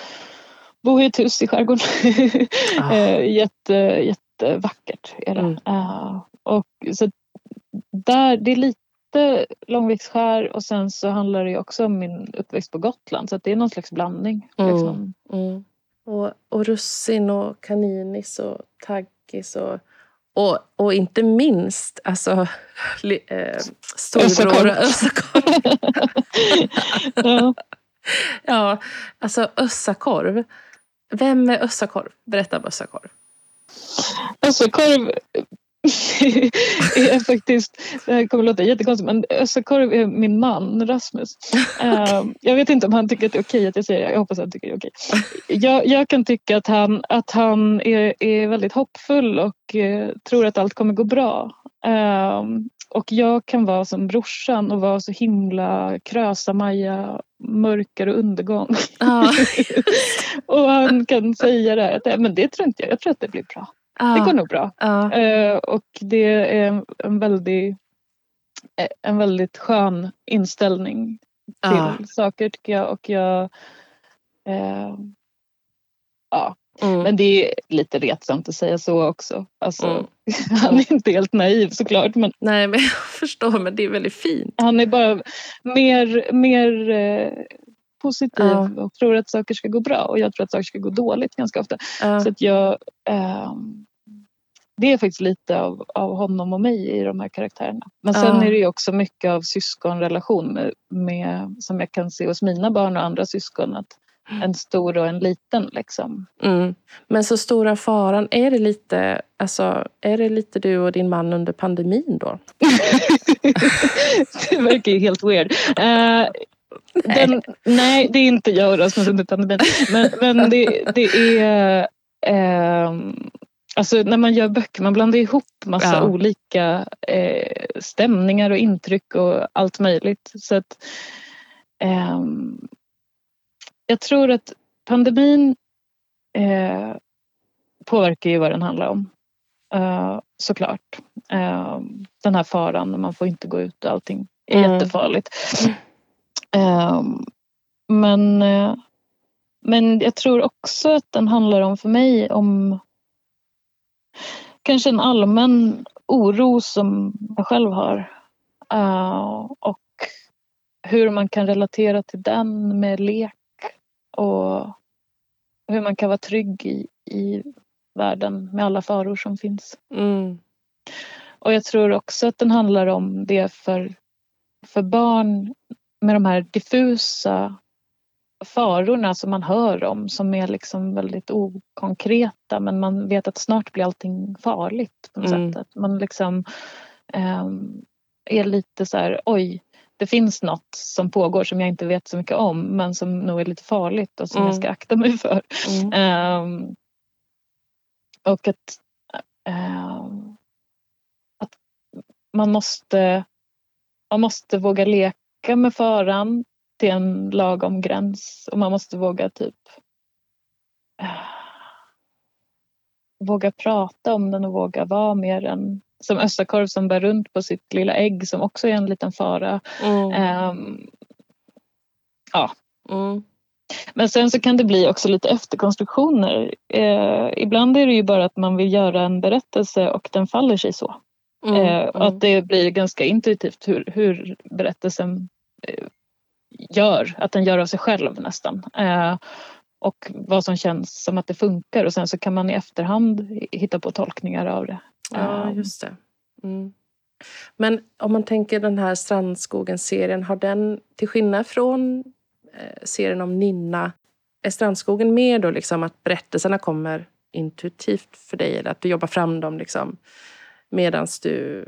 bo i ett hus i skärgården. ah. Jätte, jättevackert är det. Mm. Uh, och så där, det är lite Långviksskär och sen så handlar det också om min uppväxt på Gotland så det är någon slags blandning. Mm. Liksom. Mm. Och, och russin och kaninis och taggis och och, och inte minst alltså, eh, storebror Össakorv. ja. ja, alltså Össakorv. Vem är Össakorv? Berätta om Össakorv. Össakorv är faktiskt, det här kommer låta jättekonstigt men Össakorv är min man Rasmus. Uh, jag vet inte om han tycker att det är okej att jag säger det, jag hoppas att han tycker det är okej. Jag, jag kan tycka att han, att han är, är väldigt hoppfull och uh, tror att allt kommer gå bra. Uh, och jag kan vara som brorsan och vara så himla krösa-Maja, mörker och undergång. Ah. och han kan säga det här, att men det tror inte jag, jag tror att det blir bra. Ah. Det går nog bra. Ah. Uh, och det är en väldigt, eh, en väldigt skön inställning till ah. saker tycker jag. Och jag uh, ja. Mm. Men det är lite retsamt att säga så också. Alltså, mm. Han är inte helt naiv såklart. Men Nej men jag förstår men det är väldigt fint. Han är bara mer, mer eh, positiv ja. och tror att saker ska gå bra och jag tror att saker ska gå dåligt ganska ofta. Ja. Så att jag eh, det är faktiskt lite av, av honom och mig i de här karaktärerna. Men sen ja. är det ju också mycket av syskonrelation med, med, som jag kan se hos mina barn och andra syskon. Att en stor och en liten liksom. Mm. Men så stora faran, är det lite, alltså, är det lite du och din man under pandemin då? det verkar ju helt weird. Uh, den, nej. nej. det är inte jag och Rasmus under pandemin. Men, men det, det är uh, Alltså när man gör böcker, man blandar ihop massa ja. olika eh, stämningar och intryck och allt möjligt. Så att, eh, jag tror att pandemin eh, påverkar ju vad den handlar om. Uh, såklart. Uh, den här faran, man får inte gå ut och allting är mm. jättefarligt. Uh, men, men jag tror också att den handlar om, för mig, om kanske en allmän oro som jag själv har. Uh, och hur man kan relatera till den med lek och hur man kan vara trygg i, i världen med alla faror som finns. Mm. Och jag tror också att den handlar om det för, för barn med de här diffusa farorna som man hör om som är liksom väldigt okonkreta men man vet att snart blir allting farligt på något mm. sätt. Att man liksom um, är lite så här, oj, det finns något som pågår som jag inte vet så mycket om men som nog är lite farligt och som mm. jag ska akta mig för. Mm. Um, och att, um, att man måste, man måste våga leka med faran till en lagom gräns och man måste våga typ våga prata om den och våga vara mer än som Östakorv som bär runt på sitt lilla ägg som också är en liten fara. Mm. Um, ja. Mm. Men sen så kan det bli också lite efterkonstruktioner. Eh, ibland är det ju bara att man vill göra en berättelse och den faller sig så. Mm, eh, och att det blir ganska intuitivt hur, hur berättelsen eh, gör, att den gör av sig själv nästan. Eh, och vad som känns som att det funkar och sen så kan man i efterhand hitta på tolkningar av det. Ja, just det. Mm. Men om man tänker den här Strandskogen-serien, har den till skillnad från eh, serien om Ninna, är Strandskogen mer då liksom att berättelserna kommer intuitivt för dig eller att du jobbar fram dem liksom medans du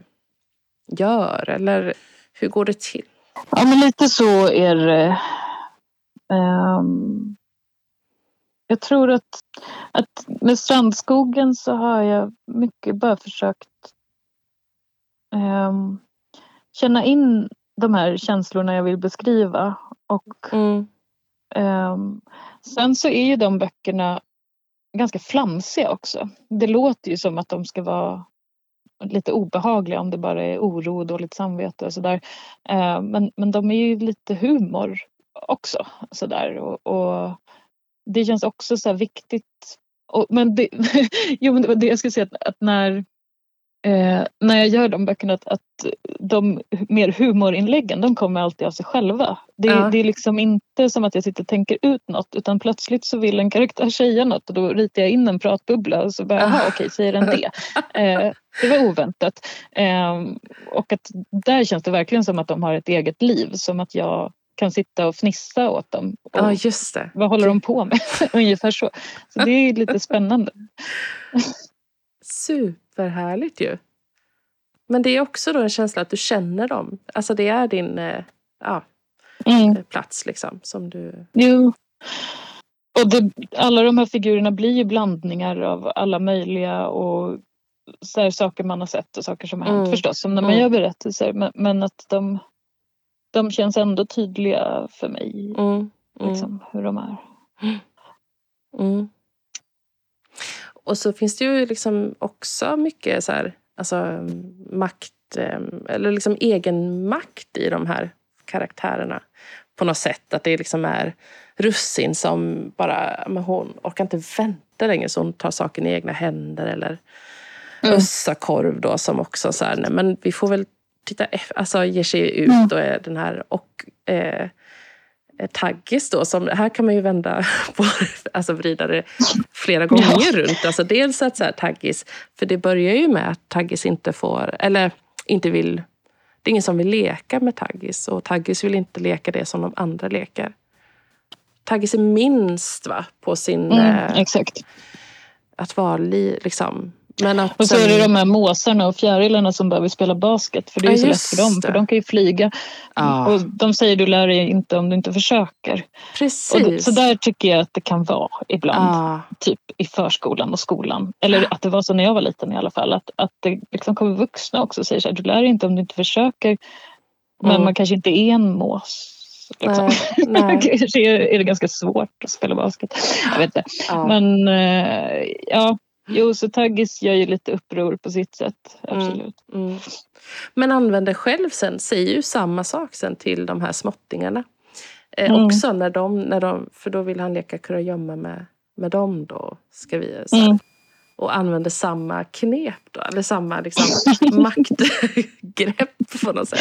gör? Eller hur går det till? Ja, men lite så är det. Um, jag tror att, att med strandskogen så har jag mycket bara försökt um, känna in de här känslorna jag vill beskriva. Och mm. um, sen så är ju de böckerna ganska flamsiga också. Det låter ju som att de ska vara lite obehagliga om det bara är oro och dåligt samvete och sådär. Eh, men, men de är ju lite humor också. Sådär. Och, och det känns också så viktigt. Och, men det, jo, men det var det jag skulle säga att, att när, eh, när jag gör de böckerna att, att de mer humorinläggen de kommer alltid av sig själva. Det, ja. det är liksom inte som att jag sitter och tänker ut något utan plötsligt så vill en karaktär säga något och då ritar jag in en pratbubbla och så bara, jaha okej säger den det. Eh, det var oväntat. Eh, och att där känns det verkligen som att de har ett eget liv. Som att jag kan sitta och fnissa åt dem. Ja, just det. Vad håller de på med? Ungefär så. Så det är lite spännande. Superhärligt ju. Men det är också då en känsla att du känner dem. Alltså det är din eh, ja, mm. Eh, plats liksom som du... Jo. Och det, alla de här figurerna blir ju blandningar av alla möjliga och så här, saker man har sett och saker som har hänt mm. förstås. Som när man mm. gör berättelser. Men, men att de de känns ändå tydliga för mig. Mm, mm. Liksom, hur de är. Och så finns det ju liksom också mycket så här, alltså, makt, eller liksom egen makt i de här karaktärerna. På något sätt. Att det liksom är Russin som bara, men hon orkar inte vänta längre så hon tar saken i egna händer. Eller mm. Össakorv då som också så här, nej men vi får väl titta, alltså ger sig ut mm. och är den här och eh, taggis då, som, här kan man ju vända på alltså vrida det flera gånger ja. runt. Alltså dels att så här, taggis, för det börjar ju med att taggis inte får, eller inte vill, det är ingen som vill leka med taggis och taggis vill inte leka det som de andra leker. Taggis är minst va, på sin... Mm, eh, exakt. Att vara li, liksom, men att, och så är det de här måsarna och fjärilarna som behöver spela basket för det är ja, så lätt för dem, för de kan ju flyga. Ja. Och de säger du lär dig inte om du inte försöker. Precis. Och så där tycker jag att det kan vara ibland. Ja. Typ i förskolan och skolan. Eller att det var så när jag var liten i alla fall. Att, att det liksom kommer vuxna också och säger så här, du lär dig inte om du inte försöker. Men mm. man kanske inte är en mås. Liksom. Nej, nej. kanske är det ganska svårt att spela basket. Jag vet inte. Ja. Men eh, ja, Jo, så Taggis gör ju lite uppror på sitt sätt. Mm, absolut. Mm, mm. Men använder själv sen, säger ju samma sak sen till de här småttingarna. Eh, mm. Också när de, när de, för då vill han leka kurragömma med, med dem då. Ska vi, så mm. och använder samma knep då, eller samma liksom, maktgrepp på något sätt.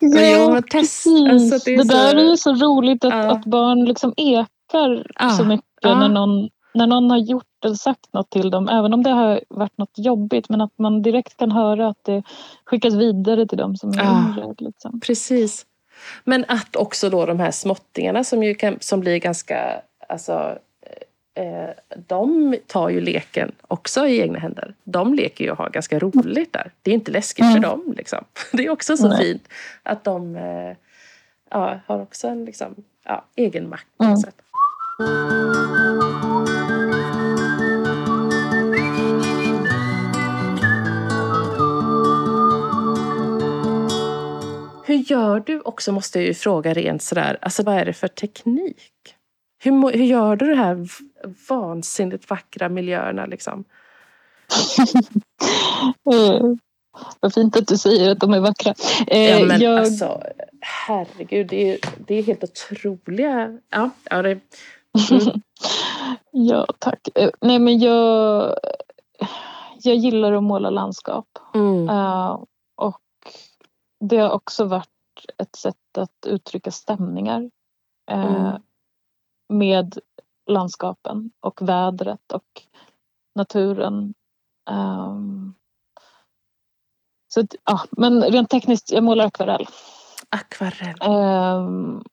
Ja, jo, men test, alltså, det, det så... där är ju så roligt att, ja. att barn liksom ekar ja. så mycket när, någon, när någon har gjort eller sagt något till dem, även om det har varit något jobbigt, men att man direkt kan höra att det skickas vidare till dem som är yngre. Liksom. Precis. Men att också då de här småttingarna som, ju kan, som blir ganska alltså, eh, de tar ju leken också i egna händer. De leker ju och har ganska roligt där. Det är inte läskigt mm. för dem. Liksom. Det är också så Nej. fint att de eh, ja, har också en liksom, ja, egen makt på mm. sätt. Hur gör du också, måste jag ju fråga rent sådär, alltså vad är det för teknik? Hur, hur gör du de här vansinnigt vackra miljöerna liksom? mm. Vad fint att du säger att de är vackra. Eh, ja, men jag... alltså, herregud, det är, det är helt otroliga... Ja, ja, det... Mm. ja, tack. Eh, nej, men jag, jag gillar att måla landskap. Mm. Uh, och det har också varit ett sätt att uttrycka stämningar. Uh, med landskapen och vädret och naturen. Um, så ja, men rent tekniskt, jag målar akvarell. Akvarell. Um,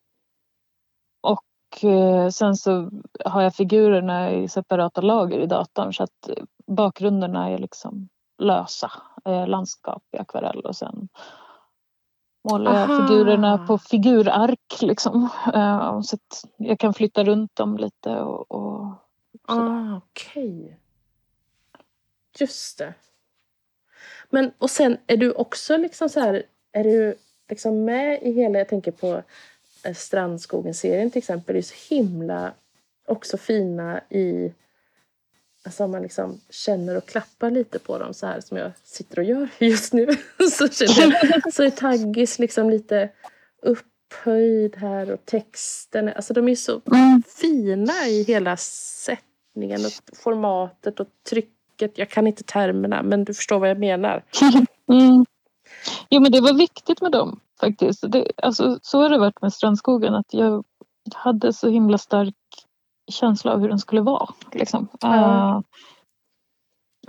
och uh, sen så har jag figurerna i separata lager i datorn så att bakgrunderna är liksom lösa uh, landskap i akvarell och sen målar jag figurerna på figurark. Liksom. Uh, så att jag kan flytta runt dem lite. Och, och ah, Okej. Okay. Just det. Men och sen är du också liksom så här, är du liksom med i hela, jag tänker på eh, Strandskogen-serien till exempel, det är så himla också fina i Alltså man liksom känner och klappar lite på dem så här som jag sitter och gör just nu. så, känner så är Taggis liksom lite upphöjd här och texten. Alltså de är så mm. fina i hela sättningen och formatet och trycket. Jag kan inte termerna men du förstår vad jag menar. Mm. Jo men det var viktigt med dem faktiskt. Det, alltså, så har det varit med Strandskogen att jag hade så himla stark känsla av hur den skulle vara. Liksom. Ja.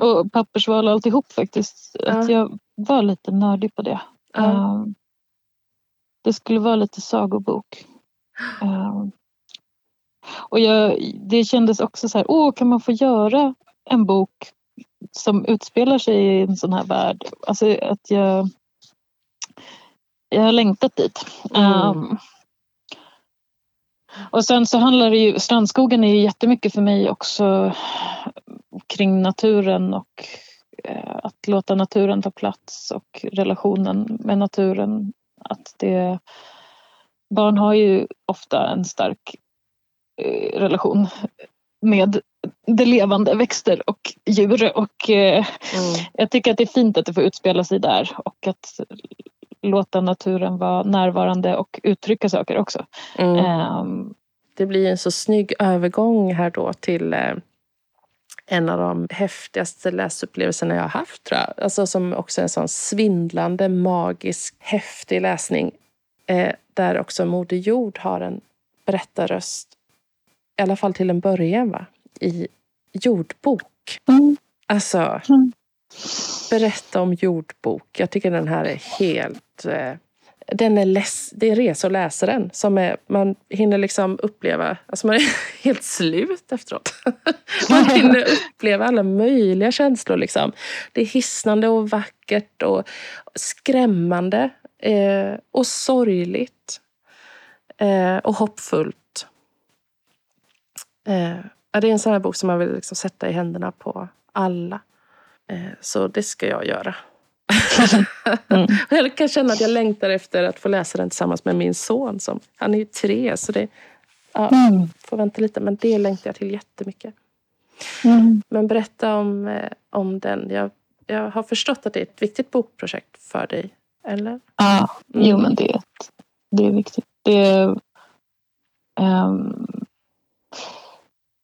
Uh, och pappersval och alltihop faktiskt. Ja. Att jag var lite nördig på det. Ja. Uh, det skulle vara lite sagobok. Uh, och jag, det kändes också så här, åh kan man få göra en bok som utspelar sig i en sån här värld? Alltså att jag jag har längtat dit. Mm. Um, och sen så handlar det ju, strandskogen är ju jättemycket för mig också kring naturen och eh, att låta naturen ta plats och relationen med naturen. Att det, barn har ju ofta en stark eh, relation med det levande, växter och djur. Och, eh, mm. Jag tycker att det är fint att det får utspela sig där och att låta naturen vara närvarande och uttrycka saker också. Mm. Um, det blir en så snygg övergång här då till eh, en av de häftigaste läsupplevelserna jag har haft tror jag. Alltså som också en sån svindlande, magisk, häftig läsning. Eh, där också Moder Jord har en berättarröst, i alla fall till en början, va? i jordbok. Mm. Alltså, mm berätta om jordbok. Jag tycker den här är helt... Eh, den är läs, det är resa att läsa den. Som är, man hinner liksom uppleva, alltså man är helt slut efteråt. man hinner uppleva alla möjliga känslor. Liksom. Det är hisnande och vackert och skrämmande eh, och sorgligt eh, och hoppfullt. Eh, det är en sån här bok som man vill liksom sätta i händerna på alla. Eh, så det ska jag göra. mm. Jag kan känna att jag längtar efter att få läsa den tillsammans med min son. Som, han är ju tre, så det ja, mm. får vänta lite. Men det längtar jag till jättemycket. Mm. Men berätta om, eh, om den. Jag, jag har förstått att det är ett viktigt bokprojekt för dig, eller? Ja, mm. jo men det är, det är viktigt. Det är, um,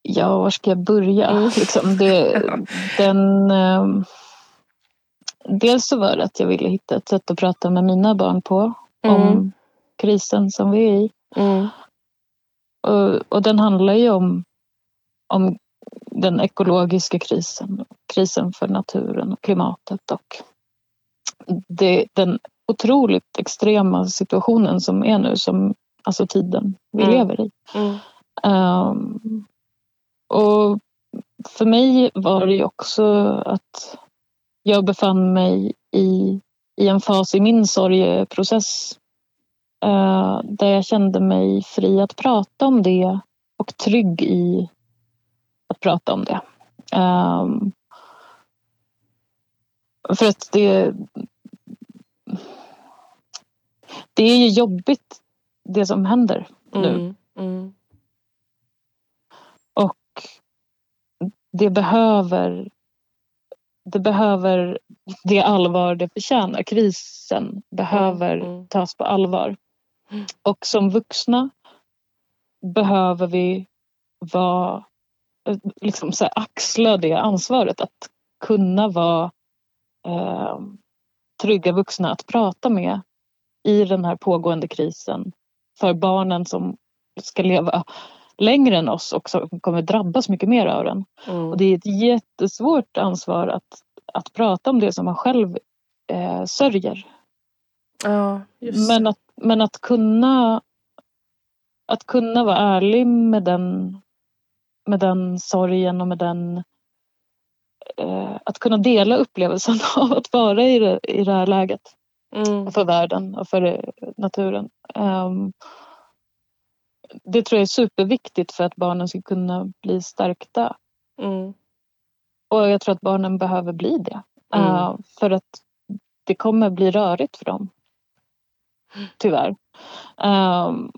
Ja, var ska jag börja? Mm. Liksom det, den, eh, dels så var det att jag ville hitta ett sätt att prata med mina barn på om Mm. krisen som vi är i. Mm. Och, och den handlar ju om, om den ekologiska krisen, krisen för naturen och klimatet och det, den otroligt extrema situationen som är nu, som, alltså tiden vi Mm. lever i. Mm. Och för mig var det ju också att jag befann mig i, i en fas i min sorgeprocess eh, där jag kände mig fri att prata om det och trygg i att prata om det. Eh, för att det... Det är ju jobbigt det som händer nu. Mm. Mm. Och det behöver det behöver det allvar det förtjänar. Krisen behöver Mm, mm. tas på allvar. Och som vuxna behöver vi vara, liksom så här, axla det ansvaret att kunna vara eh, trygga vuxna att prata med i den här pågående krisen för barnen som ska leva längre än oss och som kommer drabbas mycket mer av den. Mm. Och det är ett jättesvårt ansvar att, att prata om det som man själv eh, sörjer. Ja, Men att, men att kunna att kunna vara ärlig med den, med den sorgen och med den eh, att kunna dela upplevelsen av att vara i det, i det här läget Mm. för världen och för eh, naturen. Ehm, det tror jag är superviktigt för att barnen ska kunna bli stärkta. Mm. Och jag tror att barnen behöver bli det. Mm. Eh, för att det kommer bli rörigt för dem. Tyvärr. Ehm,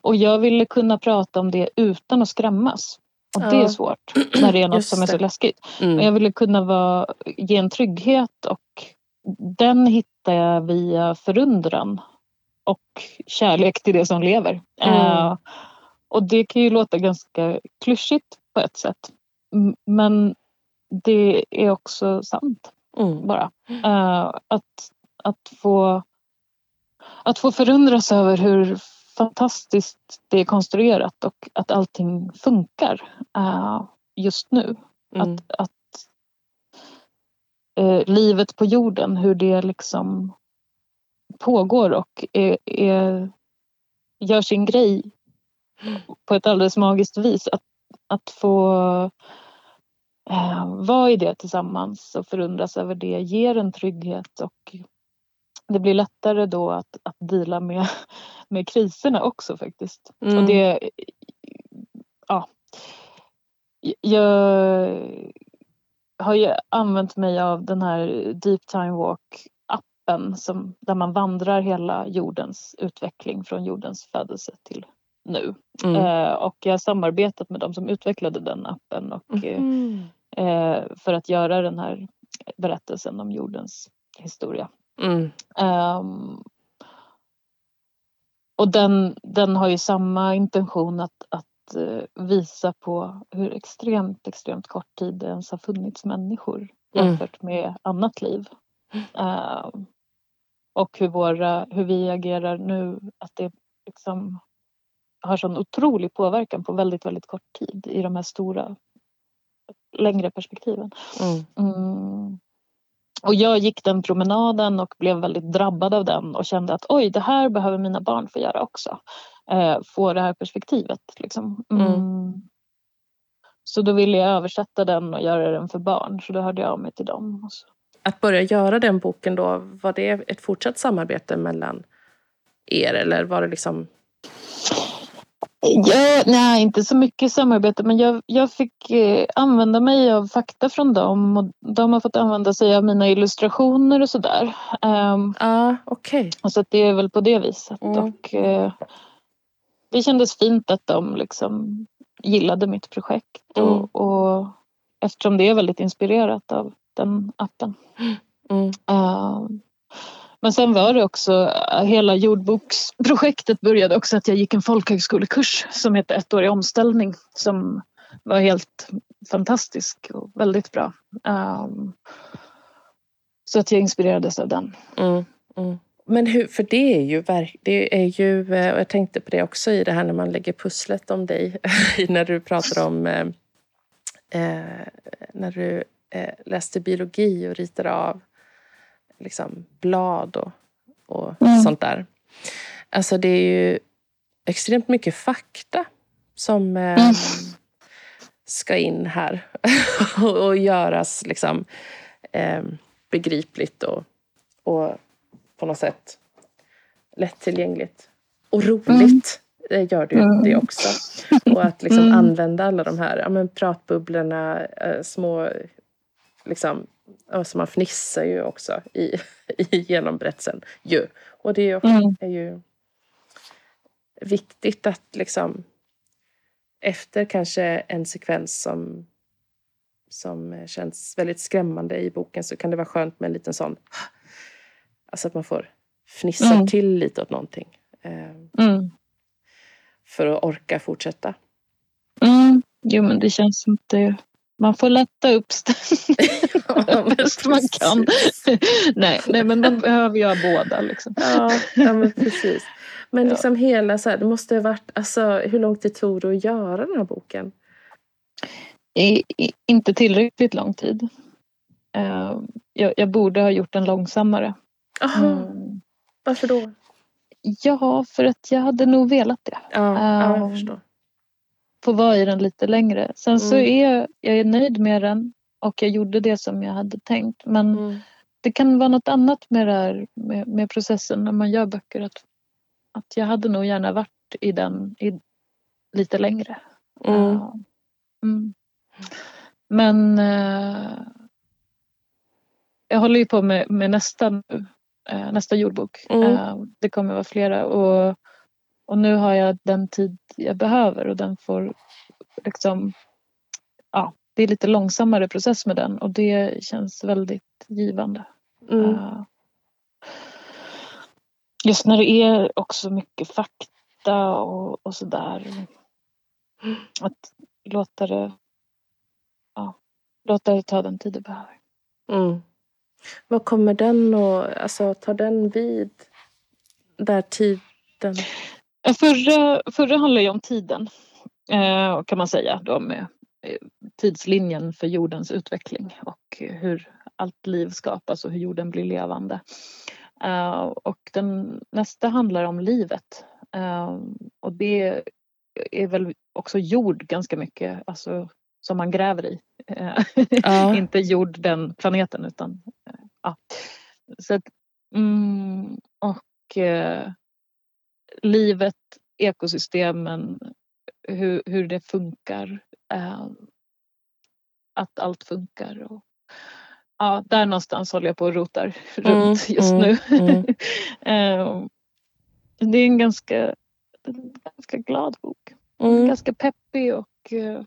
och jag ville kunna prata om det utan att skrämmas. Och det Ja. är svårt när det är något Just som är så det. läskigt. Mm. Men jag ville kunna vara, ge en trygghet och den hittar jag via förundran och kärlek till det som lever. Mm. Eh, och det kan ju låta ganska klyschigt på ett sätt. Men det är också sant Mm. bara. Eh, att, att, få, att få förundras över hur fantastiskt det är konstruerat och att allting funkar eh, just nu. Mm. Att, att eh, livet på jorden, hur det liksom pågår och är, är, gör sin grej på ett alldeles magiskt vis. Att, att få eh, vara i det tillsammans och förundras över det ger en trygghet och det blir lättare då att, att dela med, med kriserna också faktiskt. Mm. Och det, ja. Jag har ju använt mig av den här Deep Time Walk appen som, där man vandrar hela jordens utveckling från jordens födelse till nu. Mm. Eh, och jag har samarbetat med de som utvecklade den appen och, Mhm. eh, för att göra den här berättelsen om jordens historia. Mm. Ehm, och den, den har ju samma intention att, att eh, visa på hur extremt, extremt kort tid det ens har funnits människor Mm. jämfört med annat liv. Ehm, och hur, våra, hur vi agerar nu, att det liksom har sån otrolig påverkan på väldigt, väldigt kort tid i de här stora, längre perspektiven. Mm. Mm. Och jag gick den promenaden och blev väldigt drabbad av den och kände att oj, det här behöver mina barn få göra också. Eh, få det här perspektivet. Liksom. Mm. Mm. Så då ville jag översätta den och göra den för barn. Så då hörde jag av mig till dem. Och så. Att börja göra den boken då, var det ett fortsatt samarbete mellan er eller var det liksom... Ja, nej, inte så mycket samarbete men jag, jag fick eh, använda mig av fakta från dem och de har fått använda sig av mina illustrationer och sådär. Um, okej. så att det är väl på det viset. Mm. Och, eh, det kändes fint att de liksom gillade mitt projekt Mm. och, och eftersom det är väldigt inspirerat av den appen. Mm. Uh, Men sen var det också, hela jordboksprojektet började också att jag gick en folkhögskolekurs som hette ettårig omställning som var helt fantastisk och väldigt bra. Um, så att jag inspirerades av den. Mm, mm. Men hur, för det är ju, det är ju, eh, och jag tänkte på det också i det här när man lägger pusslet om dig, när du pratar om eh, eh, när du eh, läste biologi och ritade av liksom, blad och, och mm. sånt där. Alltså det är ju extremt mycket fakta som eh, mm. ska in här och, och göras liksom, eh, begripligt och, och på något sätt lättillgängligt. Och roligt mm. gör det, mm. det också. Och att liksom mm. använda alla de här ja, men pratbubblorna, äh, små... Liksom, alltså man fnissar ju också i, i genomberättelsen. Ju. Och det är, mm. är ju viktigt att liksom efter kanske en sekvens som, som känns väldigt skrämmande i boken så kan det vara skönt med en liten sån Alltså att man får fnissa mm. till lite åt någonting. Eh, mm. För att orka fortsätta. Mm. Jo men det känns som det man får lätta upp stämningen bäst man kan. nej, nej, men man behöver göra båda. Liksom. Ja, ja, men precis. Men liksom ja. hela så här, det måste ha varit, alltså hur lång tid tog det att göra den här boken? I, i, inte tillräckligt lång tid. Uh, jag, jag, borde ha gjort den långsammare. Aha. Mm. Varför då? Ja, för att jag hade nog velat det. Ja, uh, ja jag ehm, förstår. Få vara i den lite längre. Sen mm. så är jag, jag är nöjd med den och jag gjorde det som jag hade tänkt. Men mm. det kan vara något annat med, det här, med, med, processen när man gör böcker. Att, att jag hade nog gärna varit i den i, lite längre. Uh, men uh, jag håller ju på med, med nästa nu eh, nästa jordbok. Mm. Eh, det kommer vara flera och, och nu har jag den tid jag behöver och den får liksom ja, det är lite långsammare process med den och det känns väldigt givande. Mm. Uh, just när det är också mycket fakta och, och sådär. Att låta det, ja, låta det ta den tid det behöver. Mm. Vad kommer den och alltså tar den vid där tiden? Förra, förra handlar ju om tiden eh, kan man säga då med eh, tidslinjen för jordens utveckling och hur allt liv skapas och hur jorden blir levande. Och den nästa handlar om livet. Och det är väl också jord ganska mycket, alltså som man gräver i. Uh, Inte jord den planeten utan ja. Så att, mm, och eh, livet, ekosystemen, hur, hur det funkar. Eh, att allt funkar. Och, ja, där någonstans håller jag på och rotar mm, runt just mm, nu. Mm. eh, det är en ganska, en ganska glad bok. Mm. Ganska peppig och eh,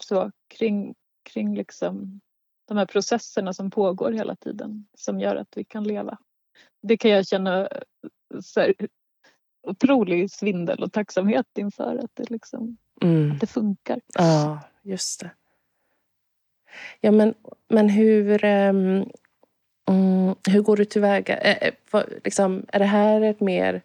så kring, kring liksom de här processerna som pågår hela tiden som gör att vi kan leva. Det kan jag känna så här, otrolig svindel och tacksamhet inför att det, liksom, mm. att det funkar. Ja, just det. Ja, men, men hur, um, hur går du tillväga? Är, liksom, är det här ett mer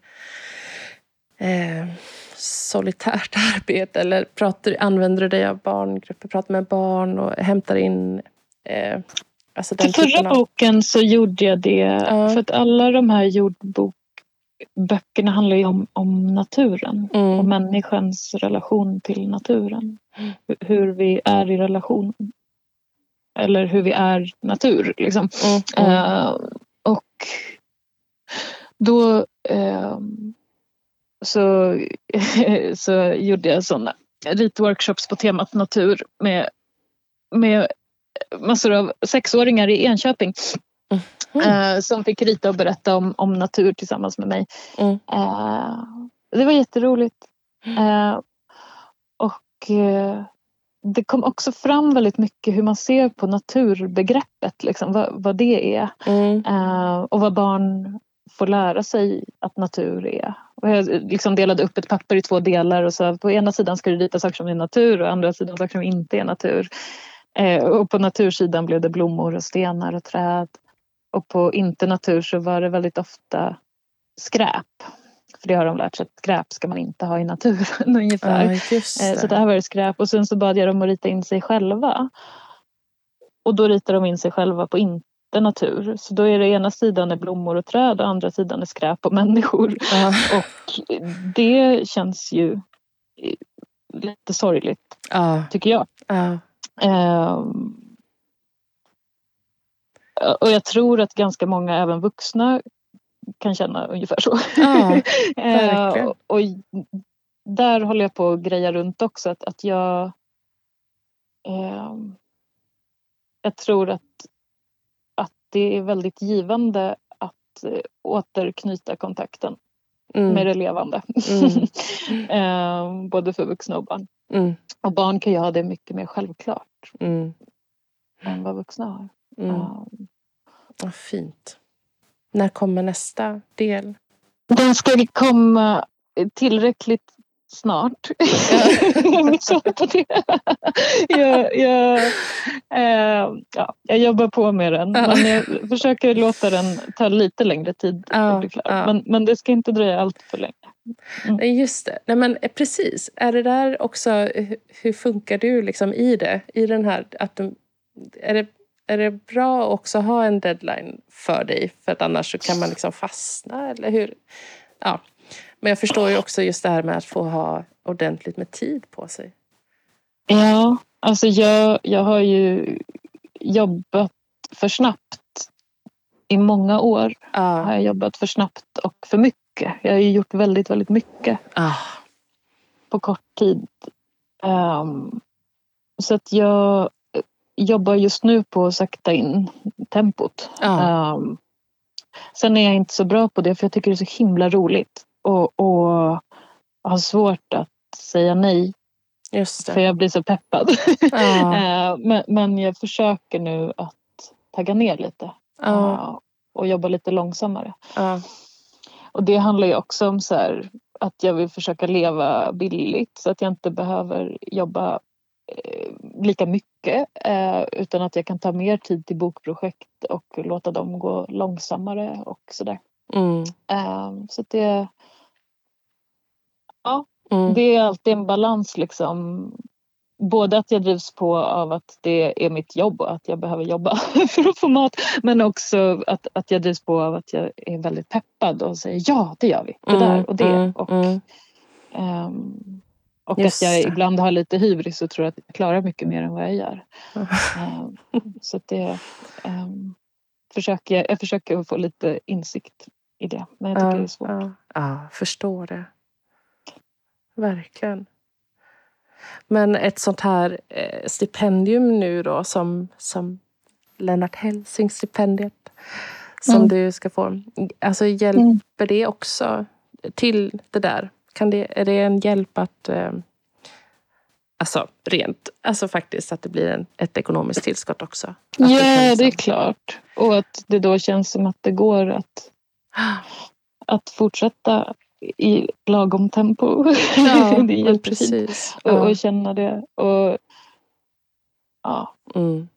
eh, solitärt arbete eller pratar, använder du dig av barngrupper, pratar med barn och hämtar in Eh, alltså Till förra av... boken så gjorde jag det ja. för att alla de här jordbokböckerna handlar ju om, om naturen mm. och människans relation till naturen. Mm. Hur vi är i relation eller hur vi är natur. Liksom. Mm. Uh, och då uh, så, så gjorde jag sådana ritworkshops på temat natur med, med massor av sexåringar i Enköping. Mm. Eh, som fick rita och berätta om, om natur tillsammans med mig. Mm. Eh, det var jätteroligt. Mm. Eh, och det kom också fram väldigt mycket hur man ser på naturbegreppet, liksom, vad, vad det är. Mm. Och vad barn får lära sig att natur är. Och jag liksom delade upp ett papper i två delar och sa på ena sidan ska du rita saker som är natur och andra sidan saker som inte är natur. Och på natursidan blev det blommor och stenar och träd. Och på inte natur så var det väldigt ofta skräp. För det har de lärt sig att skräp ska man inte ha i naturen ungefär. Ja, Eh, det. Så det här var det skräp och sen så bad jag dem att rita in sig själva. Och då ritar de in sig själva på inte natur. Så då är det ena sidan är blommor och träd och andra sidan är skräp och människor. Ja. Och det känns ju eh, lite sorgligt Ja. tycker jag. Ja. Ehm, och jag tror att ganska många, även vuxna, kan känna ungefär så. Ja, Eh, och, där håller jag på att greja runt också. Att, att jag... ehm, jag tror att, att det är väldigt givande att eh, återknyta kontakten med Mm. det levande. Mm. Ehm, både för vuxna och barn. Mm. Och barn kan ju ha det mycket mer självklart Mm. än vad vuxna har. Mm. Ehm, Vad fint. När kommer nästa del? Den ska komma tillräckligt snart. Jag, jag, eh, ja, jag jobbar på med den. Ja. Men jag försöker låta den ta lite längre tid Ja, att bli klar. ja. Men, men det ska inte dröja allt för länge. Nej, just det. Nej, men eh, precis. Är det där också, eh, hur funkar du liksom i det? I den här, att du, är, det, är det bra att också ha en deadline för dig? För att annars så kan man liksom fastna, eller hur? Ja. Men jag förstår ju också just det här med att få ha ordentligt med tid på sig. Ja, alltså jag, jag har ju jobbat för snabbt. I många år har Ja. jag jobbat för snabbt och för mycket. Jag har ju gjort väldigt, väldigt mycket. Ah. på kort tid. Ehm, så att jag jobbar just nu på att sakta in tempot. Ja. Ehm, sen är jag inte så bra på det för jag tycker det är så himla roligt och, och har svårt att säga nej för jag blir så peppad. Ja. Ehm, men, men jag försöker nu att tagga ner lite Ja. ehm, och jobba lite långsammare. Och det handlar ju också om så här, att jag vill försöka leva billigt så att jag inte behöver jobba lika mycket eh, utan att jag kan ta mer tid till bokprojekt och låta dem gå långsammare och sådär. Mm. Eh, så det, Mm. det är alltid en balans liksom. Både att jag drivs på av att det är mitt jobb och att jag behöver jobba för att få mat. Men också att, att jag drivs på av att jag är väldigt peppad och säger ja, det gör vi. Det där och det. Mm. Och, Mm. Och Just att jag ibland har lite hybris och tror att jag klarar mycket mer än vad jag gör. Ehm, så det ehm, försöker jag, jag försöker få lite insikt i det. Men jag tycker det är svårt. Ja, ja, förstår det. Verkligen. Men ett sånt här eh, stipendium nu då som, som Lennart Hellsing-stipendiet som Mm. du ska få. Alltså hjälper det också till det där? Kan det, är det en hjälp att eh, Alltså rent, alltså faktiskt att det blir en, ett ekonomiskt tillskott också. Att Ja, det är liksom- klart. Och att det då känns som att det går att, att fortsätta i lagom tempo. Ja, det är jättefint. precis. Och, och känna det. Och, ja. Mm.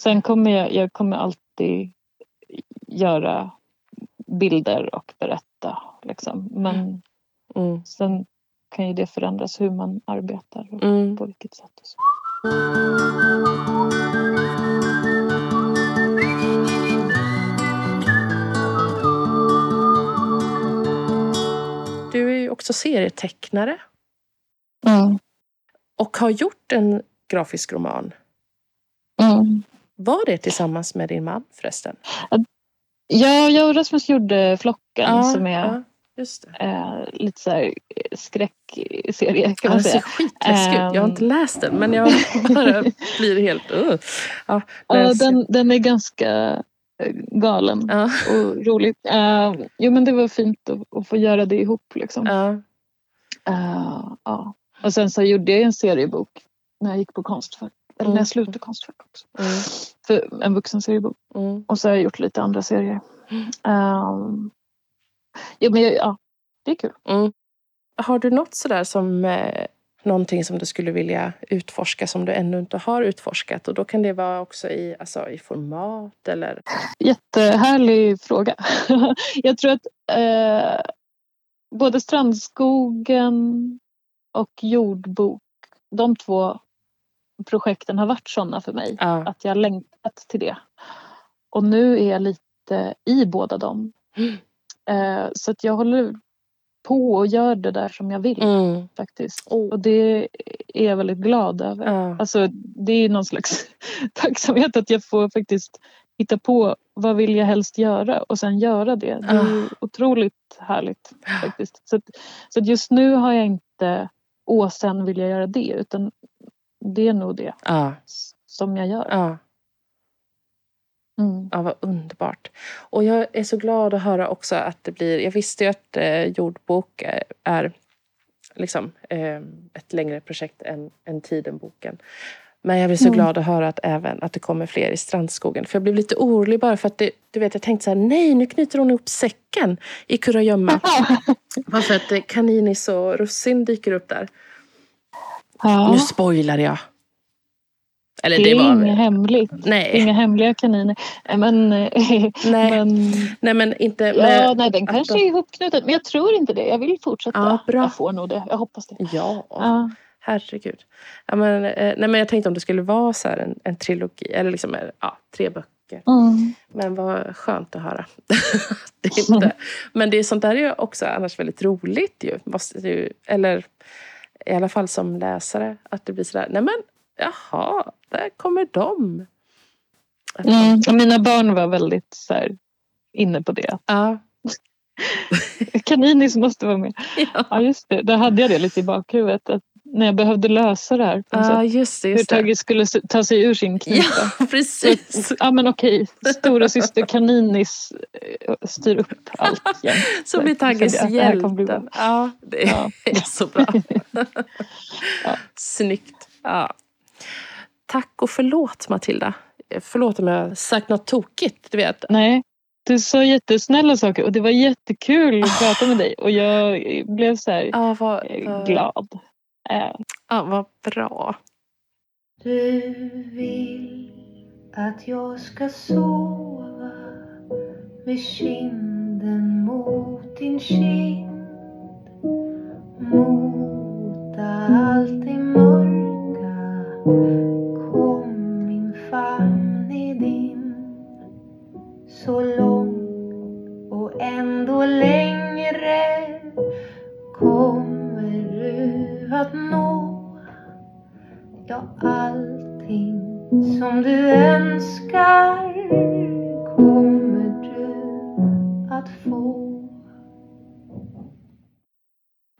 Sen kommer jag, jag kommer alltid göra bilder och berätta. Liksom. Men Mm. sen kan ju det förändras hur man arbetar och Mm. på vilket sätt. Och så. Du är ju också serietecknare Mm. och har gjort en grafisk roman. Mm. Var det tillsammans med din man förresten? Ja, jag och Rasmus gjorde Flocken som är ja, just det. eh, lite så här skräckserie kan man ser säga. skitläskig ut. Jag har inte Ehm. läst den men jag bara blir helt... Uh. Ja, Ja, den, den är ganska eh, galen ja, och rolig. Eh, jo men det var fint att, att få göra det ihop liksom. ja. Eh, ja. Och sen så gjorde jag en seriebok när jag gick på Konstfack. Eller Mm. när jag slutade Konstfack också. Mm. För en vuxenseriebok. Mm. Och så har jag gjort lite andra serier. Um, ja, men ja, det är kul. Mm. Har du något sådär som eh, någonting som du skulle vilja utforska som du ännu inte har utforskat? Och då kan det vara också i, alltså, i format eller... Jättehärlig fråga. jag tror att eh, både Strandskogen och Jordbok, de två projekten har varit sådana för mig. Ja. Att jag längtat till det. Och nu är jag lite i båda dem. Eh, så att jag håller på och gör det där som jag vill Mm. faktiskt. Oh. Och det är jag väldigt glad över. Ja. Alltså det är någon slags tacksamhet att jag får faktiskt hitta på vad vill jag helst göra och sen göra det. Det är ju otroligt härligt faktiskt. Så, att, så att just nu har jag inte åh sen vill jag göra det utan det är nog det s- som jag gör. Mm. Ja, vad underbart. Och jag är så glad att höra också att det blir... Jag visste ju att eh, jordbok är, är liksom, eh, ett längre projekt än, än Tidenboken. Men jag blir så Mm. glad att höra att, även, att det kommer fler i Strandskogen. För jag blev lite orolig bara för att det, du vet, jag tänkte så här, nej nu knyter hon ihop säcken i Kurragömma. Bara för att eh, Kaninis och Russin dyker upp där. Ja, Nu spoilar jag. Eller det det, är var... inget hemligt. Nej, Inga hemliga kaniner. Eh, Men, eh, nej, men nej men inte... ja, med- nej, den kanske är ihopknuten. Men jag tror inte det. Jag vill fortsätta. Ja, bra. Jag får nog det. Jag hoppas det. Ja. Ja. Herregud. Ja, men, eh, nej, men jag tänkte om det skulle vara så en, en trilogi, eller liksom, ja, tre böcker. Mm. Men vad skönt att höra. det är inte. Men det är sånt där är ju också annars väldigt roligt ju. Måste ju. Eller i alla fall som läsare. Att det blir sådär, nej men jaha, där kommer de. Mm. Mina barn var väldigt så här, inne på det. Ja. Kaninis måste vara med. Ja. Ja just det, då hade jag det lite i bakhuvudet. Att när jag behövde lösa det här. På ja, sätt. just det. Hur Just det. Tage skulle ta sig ur sin knipa. Ja, precis. Ja men okej, stora syster Kaninis eh, styr upp allt igen. Så blir Tagges det hjälten. Ja, det Ja. är så bra. Ja. Snyggt. Ja. Tack och förlåt Matilda. Förlåt om jag har sagt något tokigt. Du vet. Nej, du sa jättesnälla saker och det var jättekul att prata med dig och jag blev så här Ja, vad, eh, glad. Eh, ja, vad bra. Du vill att jag ska sova med kinden mot din kind Mota allt det mörka Kom min famn är din Så långt och ändå längre Kommer du att nå Ja, allting som du önskar kommer du att få.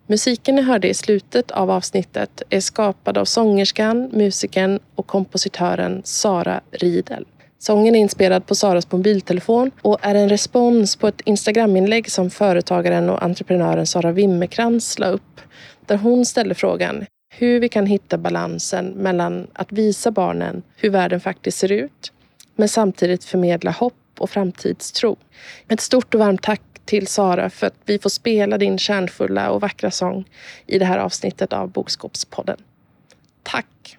Musiken ni hörde i slutet av avsnittet är skapad av sångerskan, musikern och kompositören Sara Riedel. Sången är inspelad på Saras mobiltelefon och är en respons på ett Instagraminlägg som företagaren och entreprenören Sara Wimmerkrans la upp. Där hon ställde frågan hur vi kan hitta balansen mellan att visa barnen hur världen faktiskt ser ut men samtidigt förmedla hopp hopp och framtidstro. Ett stort och varmt tack till Sara för att vi får spela din kärnfulla och vackra sång i det här avsnittet av Bokskåpspodden. Tack!